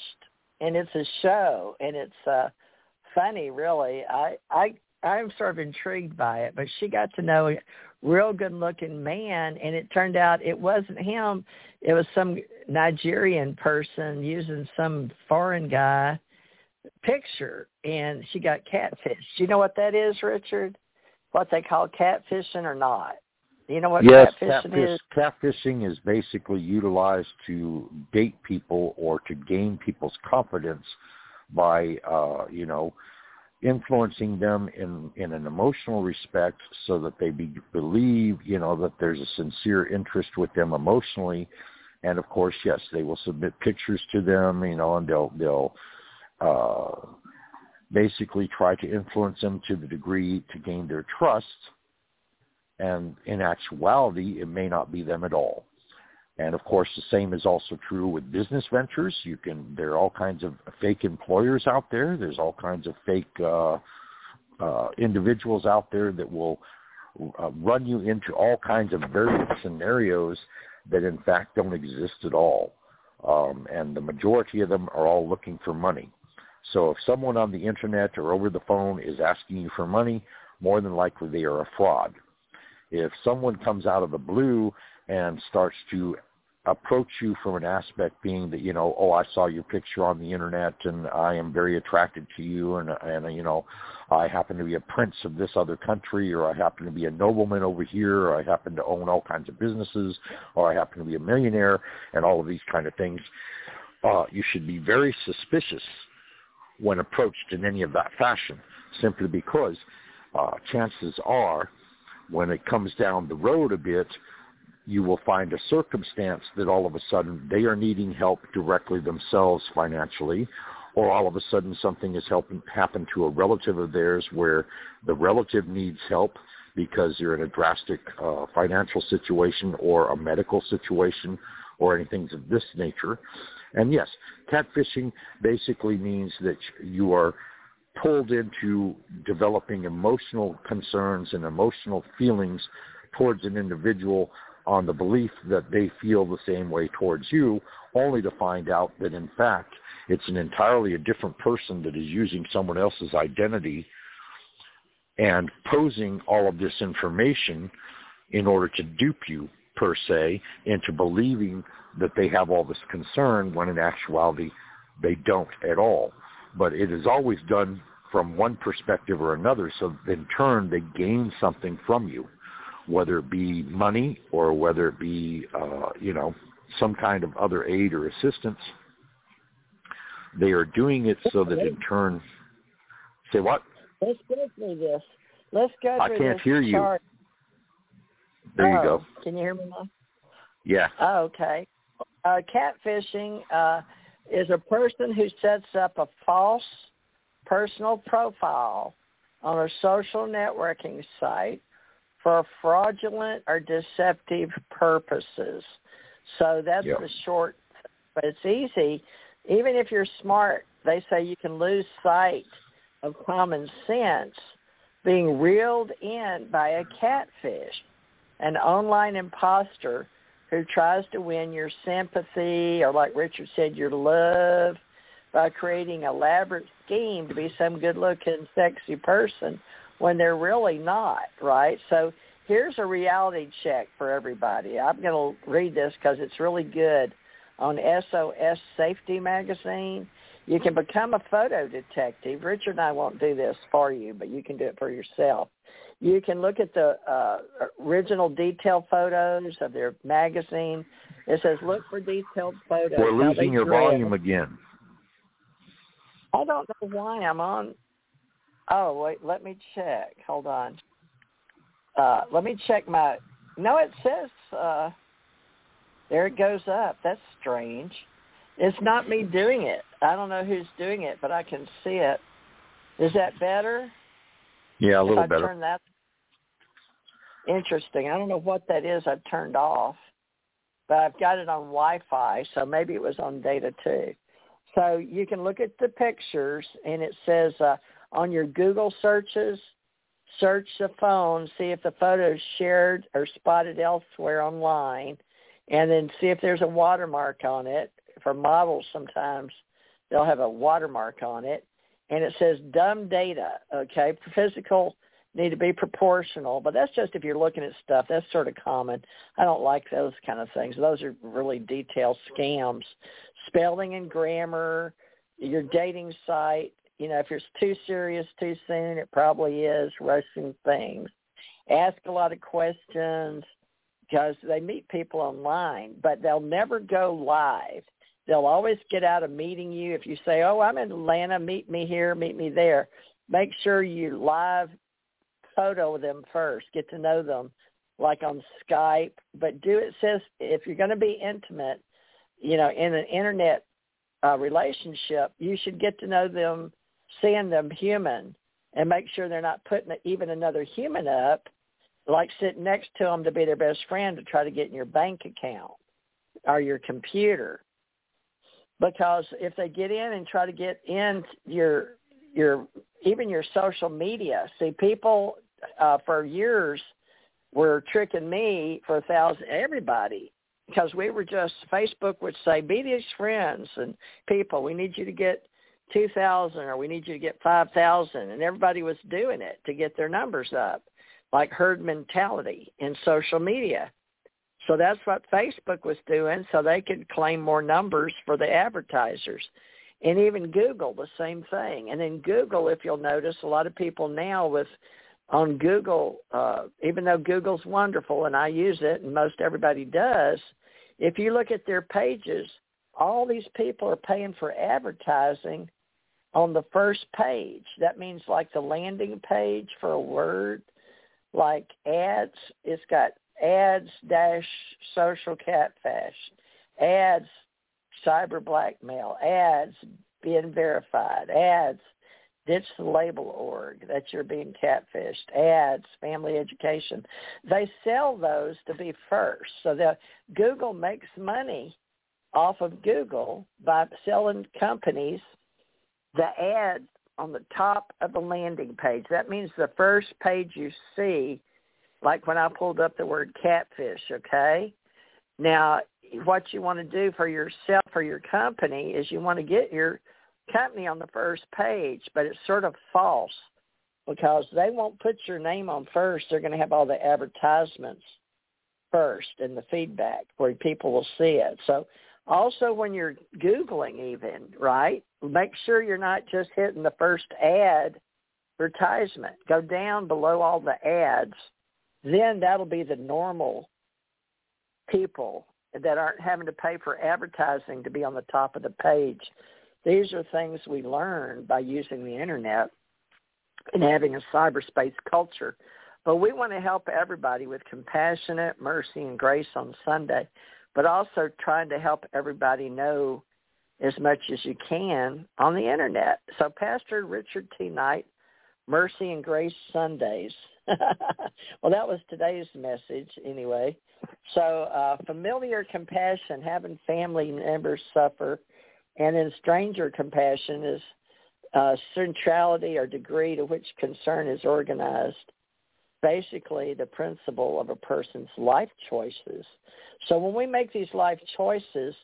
and it's a show, and it's uh, funny, really. I I I'm sort of intrigued by it, but she got to know a real good looking man, and it turned out it wasn't him. It was some Nigerian person using some foreign guy picture and she got catfish. Do you know what that is, Richard? What they call catfishing or not? Do you know what yes, catfishing catfish, is? catfishing is basically utilized to date people or to gain people's confidence by, uh, you know, influencing them in in an emotional respect so that they be, believe you know that there's a sincere interest with them emotionally and of course yes they will submit pictures to them you know and they'll they'll uh basically try to influence them to the degree to gain their trust and in actuality it may not be them at all and of course, the same is also true with business ventures. You can there are all kinds of fake employers out there. There's all kinds of fake uh, uh, individuals out there that will uh, run you into all kinds of various scenarios that in fact don't exist at all. Um, and the majority of them are all looking for money. So if someone on the internet or over the phone is asking you for money, more than likely they are a fraud. If someone comes out of the blue and starts to approach you from an aspect being that you know oh i saw your picture on the internet and i am very attracted to you and and you know i happen to be a prince of this other country or i happen to be a nobleman over here or i happen to own all kinds of businesses or i happen to be a millionaire and all of these kind of things uh you should be very suspicious when approached in any of that fashion simply because uh chances are when it comes down the road a bit you will find a circumstance that all of a sudden they are needing help directly themselves financially, or all of a sudden something has helped, happened to a relative of theirs where the relative needs help because you're in a drastic uh, financial situation or a medical situation or anything of this nature. And yes, catfishing basically means that you are pulled into developing emotional concerns and emotional feelings towards an individual on the belief that they feel the same way towards you, only to find out that in fact it's an entirely a different person that is using someone else's identity and posing all of this information in order to dupe you per se into believing that they have all this concern when in actuality they don't at all. But it is always done from one perspective or another so in turn they gain something from you whether it be money or whether it be, uh, you know, some kind of other aid or assistance. They are doing it so that in turn, say what? Let's go through this. Let's go through I can't this hear you. There you Oh, go. Can you hear me now? Yeah. Oh, okay. Uh, catfishing uh, is a person who sets up a false personal profile on a social networking site for fraudulent or deceptive purposes. So that's Yep. the short, but it's easy. Even if you're smart, they say you can lose sight of common sense being reeled in by a catfish, an online imposter who tries to win your sympathy or like Richard said, your love by creating elaborate scheme to be some good looking, sexy person when they're really not, right? So here's a reality check for everybody. I'm going to read this because it's really good on SOS Safety Magazine. You can become a photo detective. Richard and I won't do this for you, but you can do it for yourself. You can look at the uh, original detail photos of their magazine. It says, look for detailed photos. We're losing your volume again. I don't know why I'm on. Oh wait, let me check. Hold on. Uh, let me check my. No, it says. Uh, there it goes up. That's strange. It's not me doing it. I don't know who's doing it, but I can see it. Is that better? Yeah, a little I better. that. Interesting. I don't know what that is. I've turned off, but I've got it on Wi-Fi, so maybe it was on data too. So you can look at the pictures, and it says uh, on your Google searches, search the phone, see if the photo is shared or spotted elsewhere online, and then see if there's a watermark on it. For models, sometimes they'll have a watermark on it, and it says dumb data. Okay, physical need to be proportional, but that's just if you're looking at stuff. That's sort of common. I don't like those kind of things. Those are really detailed scams. Spelling and grammar, your dating site. You know, if it's too serious too soon, it probably is rushing things. Ask a lot of questions because they meet people online, but they'll never go live. They'll always get out of meeting you. If you say, oh, I'm in Atlanta, meet me here, meet me there, make sure you live photo them first, get to know them like on Skype, but do it says if you're going to be intimate, you know, in an internet uh, relationship, you should get to know them, seeing them human, and make sure they're not putting even another human up, like sitting next to them to be their best friend to try to get in your bank account or your computer. Because if they get in and try to get in your your even your social media, see people uh, for years were tricking me for a thousand everybody because we were just Facebook would say be these friends and people. We need you to get two thousand or we need you to get five thousand. And everybody was doing it to get their numbers up like herd mentality in social media so that's what Facebook was doing so they could claim more numbers for the advertisers. And even Google the same thing. And then Google if you'll notice a lot of people now with on Google, uh, even though Google's wonderful and I use it and most everybody does, if you look at their pages, all these people are paying for advertising on the first page. That means like the landing page for a word, like ads, it's got ads dash social catfish, ads cyber blackmail, ads being verified, ads ditch the label org that you're being catfished, ads, family education. They sell those to be first. So the Google makes money off of Google by selling companies the ads on the top of the landing page. That means the first page you see, like when I pulled up the word catfish, okay? Now, what you want to do for yourself or your company is you want to get your company on the first page, but it's sort of false because they won't put your name on first. They're going to have all the advertisements first and the feedback where people will see it. So also when you're Googling even, right, make sure you're not just hitting the first ad advertisement. Go down below all the ads. Then that'll be the normal people that aren't having to pay for advertising to be on the top of the page. These are things we learn by using the internet and having a cyberspace culture. But we want to help everybody with compassionate mercy and grace on Sunday, but also trying to help everybody know as much as you can on the internet. So Pastor Richard T. Knight, Mercy and Grace Sundays. well, that was today's message anyway. So uh, familiar compassion, having family members suffer and then stranger compassion is uh, centrality or degree to which concern is organized. Basically, the principle of a person's life choices. So when we make these life choices,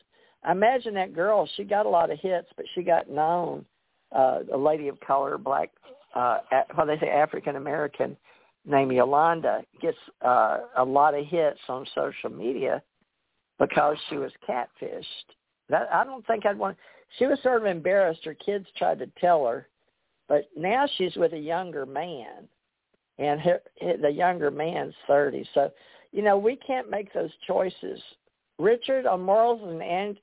imagine that girl. She got a lot of hits, but she got known. Uh, a lady of color, black, uh, what they say, African American, named Yolanda, gets uh, a lot of hits on social media because she was catfished that I don't think I'd want. She was sort of embarrassed. Her kids tried to tell her, but now she's with a younger man, and her, the younger man's thirty. So, you know, we can't make those choices. Richard on morals and and,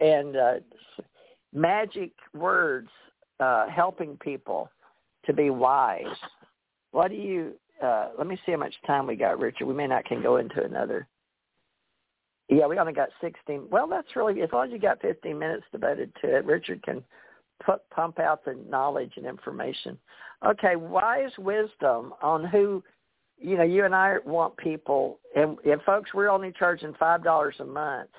and uh, magic words, uh, helping people to be wise. What do you? Uh, let me see how much time we got, Richard. We may not can go into another yeah, we only got 16. Well, that's really, as long as you got 15 minutes devoted to it, Richard can put, pump out the knowledge and information. Okay, wise wisdom on who, you know, you and I want people, and, and folks, we're only charging $5 a month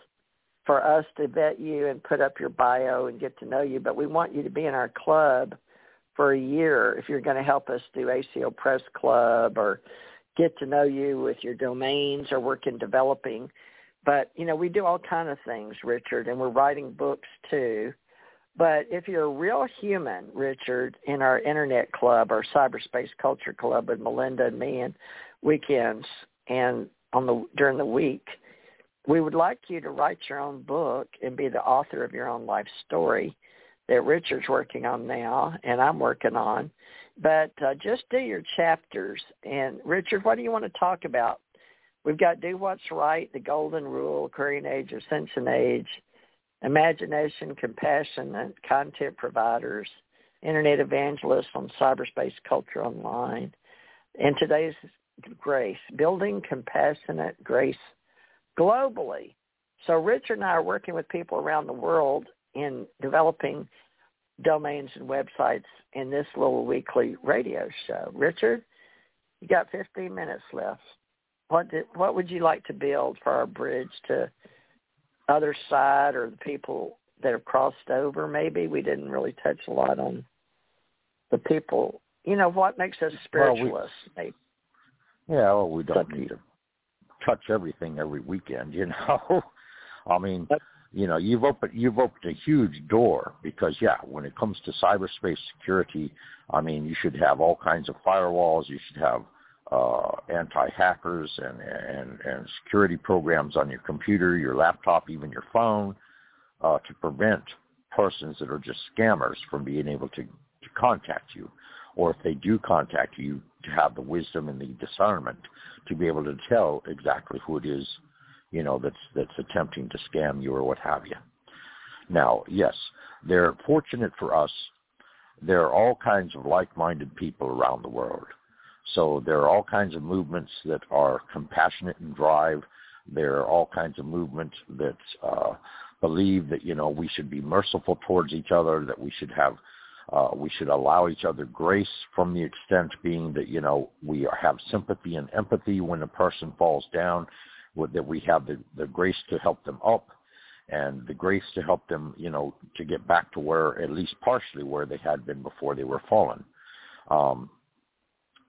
for us to vet you and put up your bio and get to know you, but we want you to be in our club for a year if you're going to help us do ACO Press Club or get to know you with your domains or work in developing but you know, we do all kind of things, Richard, and we're writing books too. But if you're a real human, Richard, in our internet club, our cyberspace culture club with Melinda and me and weekends and on the during the week, we would like you to write your own book and be the author of your own life story. That Richard's working on now, and I'm working on. But uh, just do your chapters. And Richard, what do you want to talk about? We've got Do What's Right, The Golden Rule, Aquarian Age, Ascension Age, Imagination, Compassion, and Content Providers, Internet Evangelists on Cyberspace Culture Online. And today's Grace, Building Compassionate Grace Globally. So Richard and I are working with people around the world in developing domains and websites in this little weekly radio show. Richard, you got 15 minutes left. What did, what would you like to build for our bridge to other side or the people that have crossed over? Maybe we didn't really touch a lot on the people. You know what makes us spiritualists? Well, we, yeah, well, we don't need to touch everything every weekend. You know, I mean, you know, you've opened you've opened a huge door because yeah, when it comes to cyberspace security, I mean, you should have all kinds of firewalls. You should have uh, anti-hackers and, and and security programs on your computer, your laptop, even your phone, uh, to prevent persons that are just scammers from being able to to contact you, or if they do contact you, to have the wisdom and the discernment to be able to tell exactly who it is you know, that's that's attempting to scam you or what have you. Now, yes, they're fortunate for us. There are all kinds of like-minded people around the world. So there are all kinds of movements that are compassionate and drive. There are all kinds of movements that uh, believe that you know we should be merciful towards each other, that we should have uh, we should allow each other grace from the extent being that you know we have sympathy and empathy when a person falls down that we have the, the grace to help them up and the grace to help them, you know, to get back to where, at least partially where they had been before they were fallen. Um,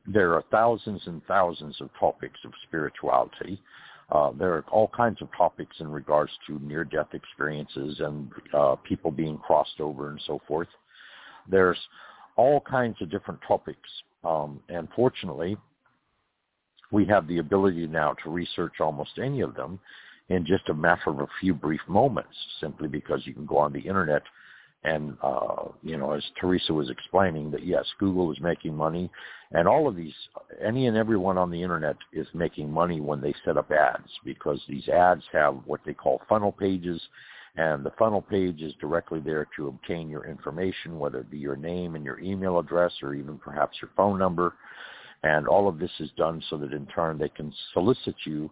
there are thousands and thousands of topics of spirituality. Uh, there are all kinds of topics in regards to near-death experiences and uh, people being crossed over and so forth. There's all kinds of different topics. Um, and fortunately, we have the ability now to research almost any of them in just a matter of a few brief moments, simply because you can go on the internet and, uh, you know, as Theresa was explaining, that yes, Google is making money, and all of these, any and everyone on the internet is making money when they set up ads, because these ads have what they call funnel pages, and the funnel page is directly there to obtain your information, whether it be your name and your email address, or even perhaps your phone number. And all of this is done so that in turn they can solicit you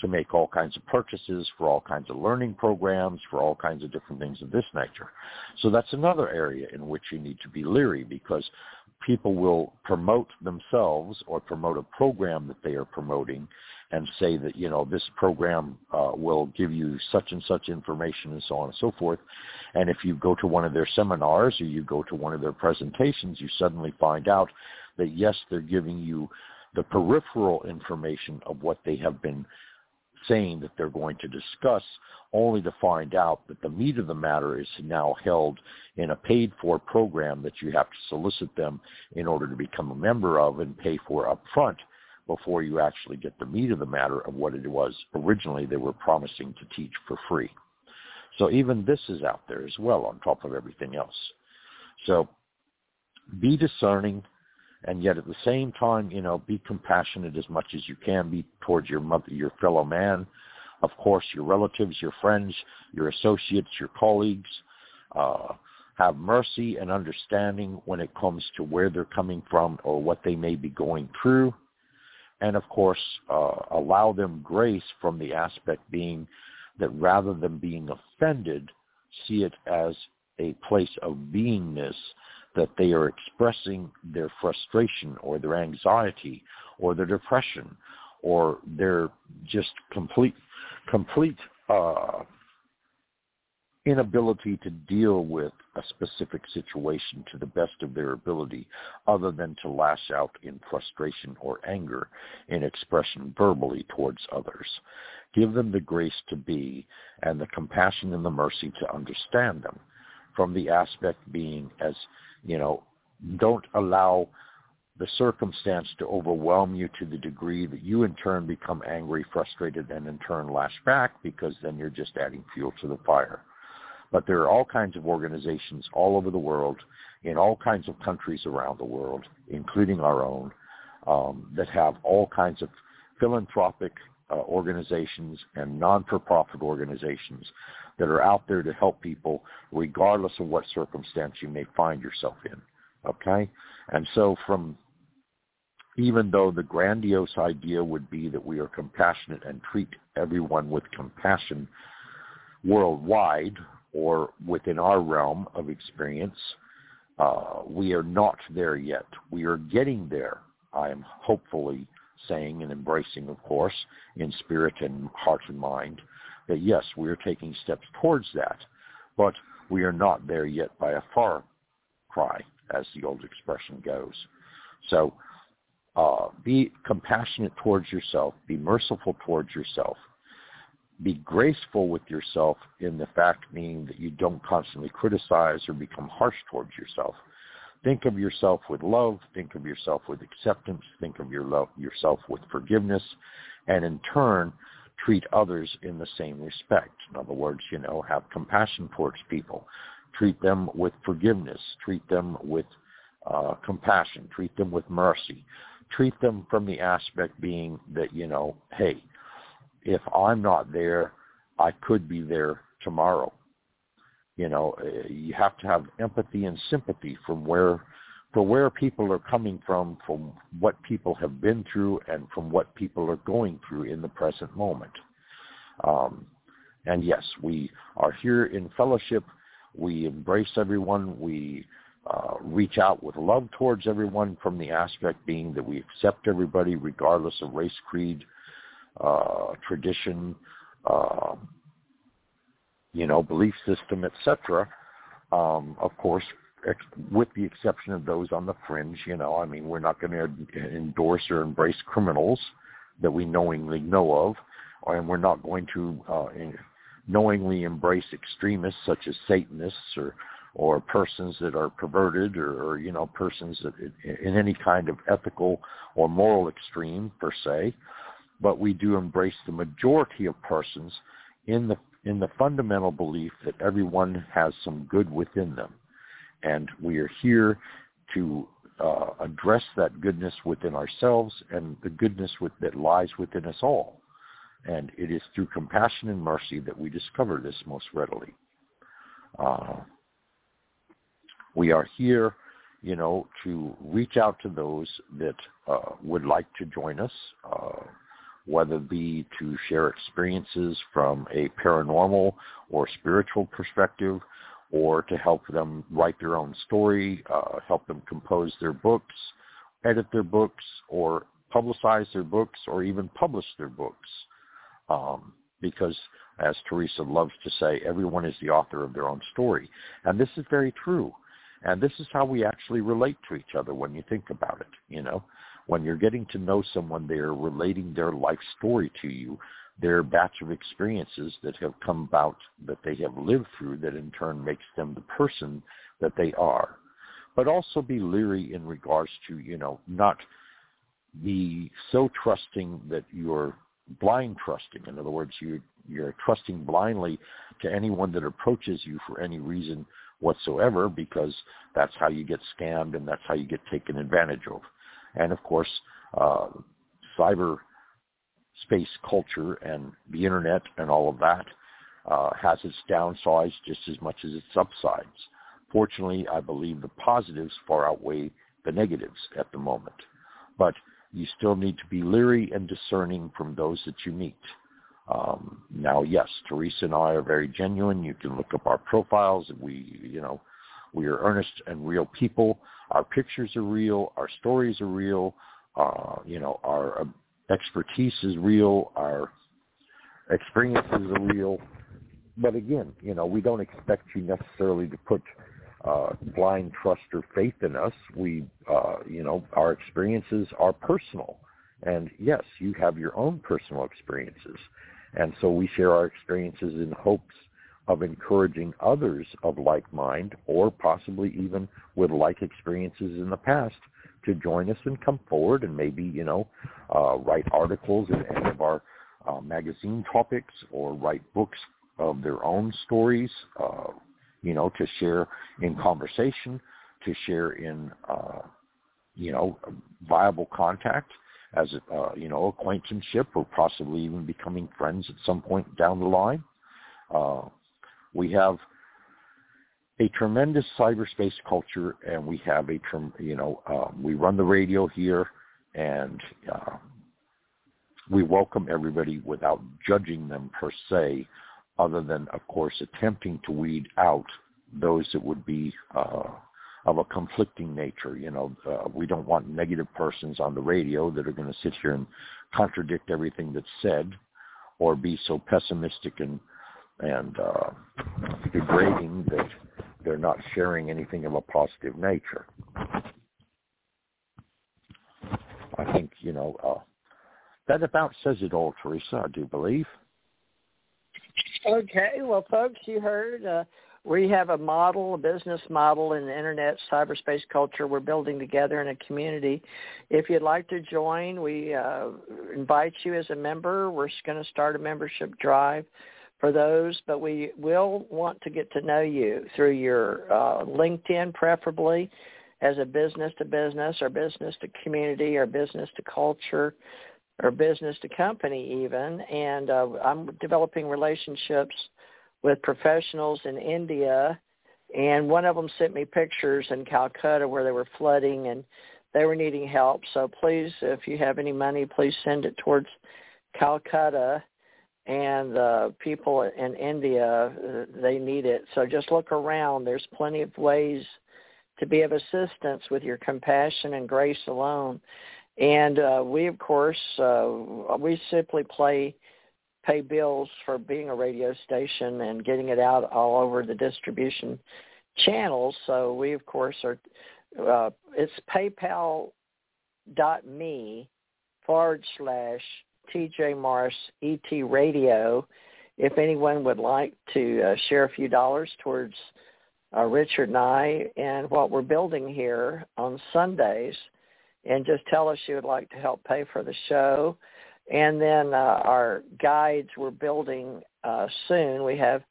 to make all kinds of purchases for all kinds of learning programs, for all kinds of different things of this nature. So that's another area in which you need to be leery because people will promote themselves or promote a program that they are promoting and say that, you know, this program uh, will give you such and such information and so on and so forth. And if you go to one of their seminars or you go to one of their presentations, you suddenly find out that yes, they're giving you the peripheral information of what they have been saying that they're going to discuss, only to find out that the meat of the matter is now held in a paid for program that you have to solicit them in order to become a member of and pay for up front before you actually get the meat of the matter of what it was originally they were promising to teach for free. So even this is out there as well on top of everything else. So be discerning, and yet at the same time, you know, be compassionate as much as you can be towards your mother, your fellow man, of course, your relatives, your friends, your associates, your colleagues. Uh, have mercy and understanding when it comes to where they're coming from or what they may be going through. And of course, uh, allow them grace from the aspect being that rather than being offended, see it as a place of beingness that they are expressing their frustration or their anxiety or their depression or their just complete complete uh, inability to deal with a specific situation to the best of their ability other than to lash out in frustration or anger in expression verbally towards others. Give them the grace to be and the compassion and the mercy to understand them from the aspect being as you know, don't allow the circumstance to overwhelm you to the degree that you in turn become angry, frustrated, and in turn lash back because then you're just adding fuel to the fire. But there are all kinds of organizations all over the world, in all kinds of countries around the world, including our own, um, that have all kinds of philanthropic uh, organizations and non-for-profit organizations that are out there to help people regardless of what circumstance you may find yourself in. Okay? And so from even though the grandiose idea would be that we are compassionate and treat everyone with compassion worldwide or within our realm of experience, uh, we are not there yet. We are getting there. I am hopefully saying and embracing, of course, in spirit and heart and mind, that yes, we are taking steps towards that, but we are not there yet by a far cry, as the old expression goes. So uh, be compassionate towards yourself, be merciful towards yourself, be graceful with yourself in the fact meaning that you don't constantly criticize or become harsh towards yourself. Think of yourself with love. Think of yourself with acceptance. Think of your love, yourself with forgiveness. And in turn, treat others in the same respect. In other words, you know, have compassion towards people. Treat them with forgiveness. Treat them with uh, compassion. Treat them with mercy. Treat them from the aspect being that, you know, hey, if I'm not there, I could be there tomorrow. You know, uh, you have to have empathy and sympathy from where for where people are coming from, from what people have been through, and from what people are going through in the present moment. Um, and yes, we are here in fellowship. We embrace everyone. We uh, reach out with love towards everyone from the aspect being that we accept everybody regardless of race, creed, uh, tradition, uh, you know, belief system, etc. Um, of course, ex- with the exception of those on the fringe, you know, I mean, we're not going to endorse or embrace criminals that we knowingly know of, and we're not going to uh, knowingly embrace extremists such as Satanists or or persons that are perverted or, or you know persons that in any kind of ethical or moral extreme per se but we do embrace the majority of persons in the in the fundamental belief that everyone has some good within them. And we are here to uh, address that goodness within ourselves and the goodness with, that lies within us all. And it is through compassion and mercy that we discover this most readily. Uh, we are here, you know, to reach out to those that uh, would like to join us. Whether it be to share experiences from a paranormal or spiritual perspective, or to help them write their own story, uh, help them compose their books, edit their books, or publicize their books, or even publish their books. Um, because, as Theresa loves to say, everyone is the author of their own story. And this is very true. And this is how we actually relate to each other when you think about it, you know when you're getting to know someone, they're relating their life story to you, their batch of experiences that have come about, that they have lived through, that in turn makes them the person that they are. But also be leery in regards to, you know, not be so trusting that you're blind trusting. In other words, you you're trusting blindly to anyone that approaches you for any reason whatsoever because that's how you get scammed and that's how you get taken advantage of. And of course, uh, cyber space culture and the internet and all of that uh, has its downsides just as much as its upsides. Fortunately, I believe the positives far outweigh the negatives at the moment. But you still need to be leery and discerning from those that you meet. Um, now, yes, Theresa and I are very genuine. You can look up our profiles. We, you know, we are earnest and real people. Our pictures are real. Our stories are real. Uh, you know, our uh, expertise is real. Our experiences are real. But again, you know, we don't expect you necessarily to put uh, blind trust or faith in us. We, uh, you know, our experiences are personal. And yes, you have your own personal experiences. And so we share our experiences in hopes of encouraging others of like mind or possibly even with like experiences in the past to join us and come forward and maybe, you know, uh, write articles in any of our uh, magazine topics or write books of their own stories, uh, you know, to share in conversation, to share in, uh, you know, viable contact as, uh, you know, acquaintanceship or possibly even becoming friends at some point down the line. We have a tremendous cyberspace culture, and we have a, you know, uh, we run the radio here, and uh, we welcome everybody without judging them per se, other than, of course, attempting to weed out those that would be uh, of a conflicting nature. You know, uh, we don't want negative persons on the radio that are going to sit here and contradict everything that's said, or be so pessimistic and and uh, degrading that they're not sharing anything of a positive nature. I think you know uh, that about says it all, Theresa. I do believe. Okay, well, folks, you heard. Uh, we have a model, a business model in the internet cyberspace culture we're building together in a community. If you'd like to join, we uh, invite you as a member. We're going to start a membership drive for those, but we will want to get to know you through your uh, LinkedIn preferably as a business to business or business to community or business to culture or business to company even. And uh, I'm developing relationships with professionals in India, and one of them sent me pictures in Calcutta where they were flooding and they were needing help. So please, if you have any money, please send it towards Calcutta and people in India, uh, they need it. So just look around. There's plenty of ways to be of assistance with your compassion and grace alone. And uh, we, of course, uh, we simply play pay bills for being a radio station and getting it out all over the distribution channels. So we, of course, are. Uh, it's PayPal dot me forward slash TJ Morris ET Radio. If anyone would like to uh, share a few dollars towards uh, Richard and I and what we're building here on Sundays, and just tell us you would like to help pay for the show. And then uh, our guides we're building uh, soon. We have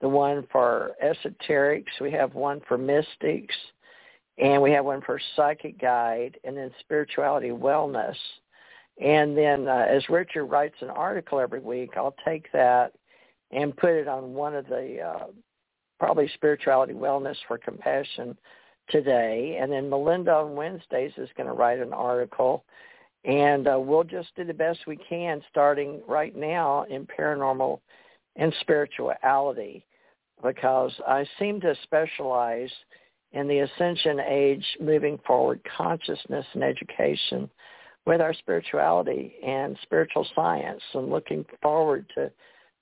the one for esoterics. We have one for mystics. And we have one for psychic guide and then spirituality wellness. And then uh, as Richard writes an article every week, I'll take that and put it on one of the uh, probably spirituality wellness for compassion today. And then Melinda on Wednesdays is going to write an article and uh, we'll just do the best we can starting right now in paranormal and spirituality because I seem to specialize in the ascension age moving forward consciousness and education with our spirituality and spiritual science and looking forward to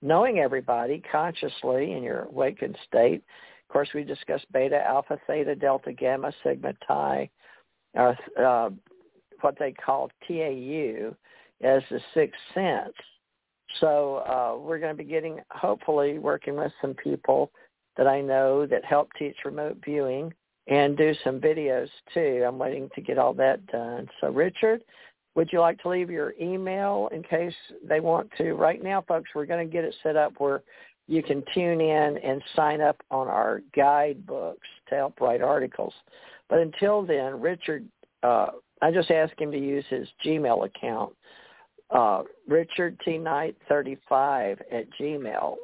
knowing everybody consciously in your awakened state. Of course, we discussed beta, alpha, theta, delta, gamma, sigma, chi, uh, uh, what they call TAU as the sixth sense. So uh, we're going to be getting, hopefully, working with some people that I know that help teach remote viewing and do some videos too. I'm waiting to get all that done. So Richard, would you like to leave your email in case they want to? Right now, folks, we're going to get it set up where you can tune in and sign up on our guidebooks to help write articles. But until then, Richard, uh, I just asked him to use his Gmail account, uh, Richard T Knight 35 at Gmail,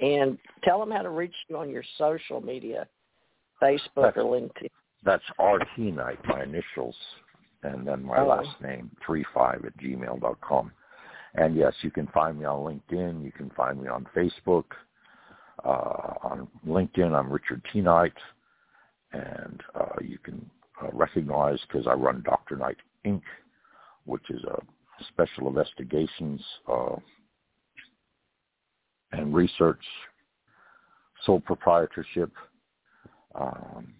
and tell him how to reach you on your social media, Facebook that's, or LinkedIn. That's RT Knight, my initials, and then my oh. last name, 35 at gmail dot com. And yes, you can find me on LinkedIn. You can find me on Facebook. Uh, on LinkedIn, I'm Richard T. Knight. And uh, you can uh, recognized because I run Dr. Knight Inc., which is a special investigations uh, and research sole proprietorship. Um,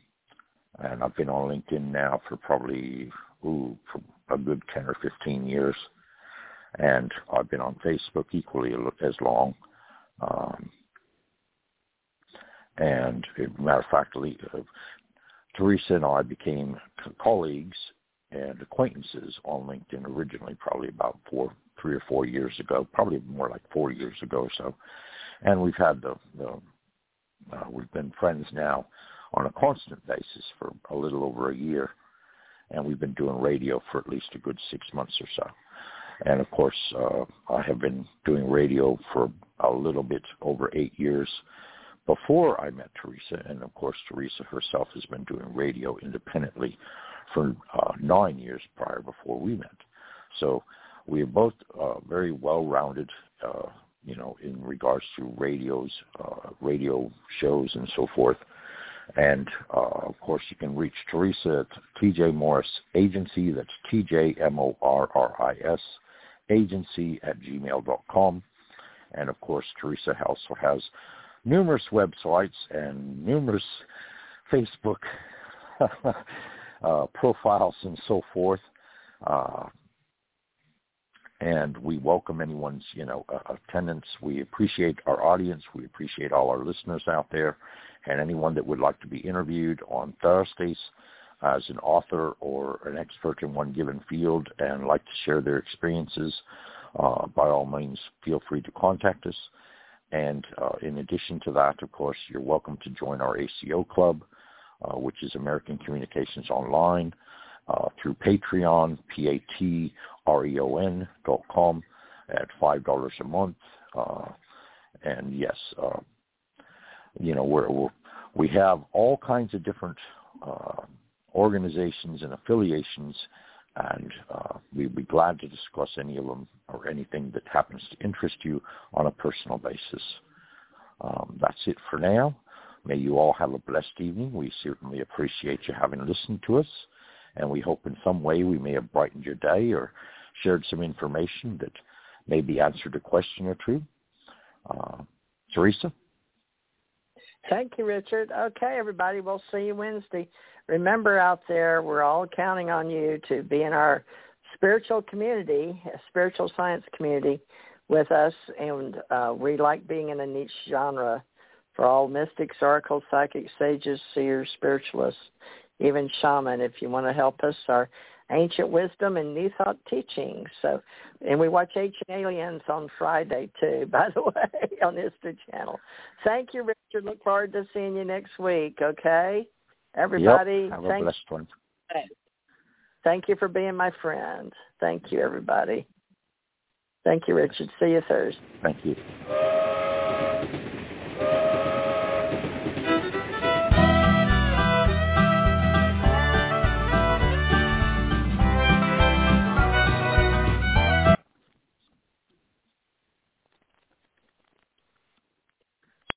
and I've been on LinkedIn now for probably ooh, for a good 10 or 15 years. And I've been on Facebook equally as long. Um, and matter of fact, uh, Theresa and I became colleagues and acquaintances on LinkedIn originally, probably about four, three or four years ago, probably more like four years ago or so. and we've had the, the uh, we've been friends now on a constant basis for a little over a year, and we've been doing radio for at least a good six months or so. And of course, uh, I have been doing radio for a little bit over eight years before I met Theresa, and of course, Theresa herself has been doing radio independently for uh, nine years prior before we met. So we are both uh, very well-rounded, uh, you know, in regards to radios, uh, radio shows, and so forth. And uh, of course, you can reach Theresa at TJ Morris Agency. That's T J M O R R I S agency at gmail.com. And of course, Theresa also has numerous websites and numerous Facebook uh, profiles and so forth. Uh, and we welcome anyone's, you know, attendance. We appreciate our audience. We appreciate all our listeners out there, and anyone that would like to be interviewed on Thursdays as an author or an expert in one given field and like to share their experiences. Uh, by all means, feel free to contact us. And uh, in addition to that, of course, you're welcome to join our ACO club, uh, which is American Communications Online, uh, through Patreon, P-A-T-R-E-O-N dot com at $5 a month. Uh, and yes, uh, you know, we're, we're, we have all kinds of different uh, organizations and affiliations and uh, we'd be glad to discuss any of them or anything that happens to interest you on a personal basis. Um, that's it for now. May you all have a blessed evening. We certainly appreciate you having listened to us, and we hope in some way we may have brightened your day or shared some information that maybe answered a question or two. Uh, Theresa? Thank you, Richard. Okay, everybody, we'll see you Wednesday remember out there, we're all counting on you to be in our spiritual community, spiritual science community with us, and uh, we like being in a niche genre for all mystics, oracles, psychic sages, seers, spiritualists, even shaman. If you want to help us, our ancient wisdom and new thought teachings. So, and we watch Ancient Aliens on Friday too, by the way, on History Channel. Thank you, Richard. Look forward to seeing you next week. Okay. Everybody, yep. Have thank, a blessed one. Thank you for being my friend. Thank you, everybody. Thank you, Richard. See you Thursday. Thank you.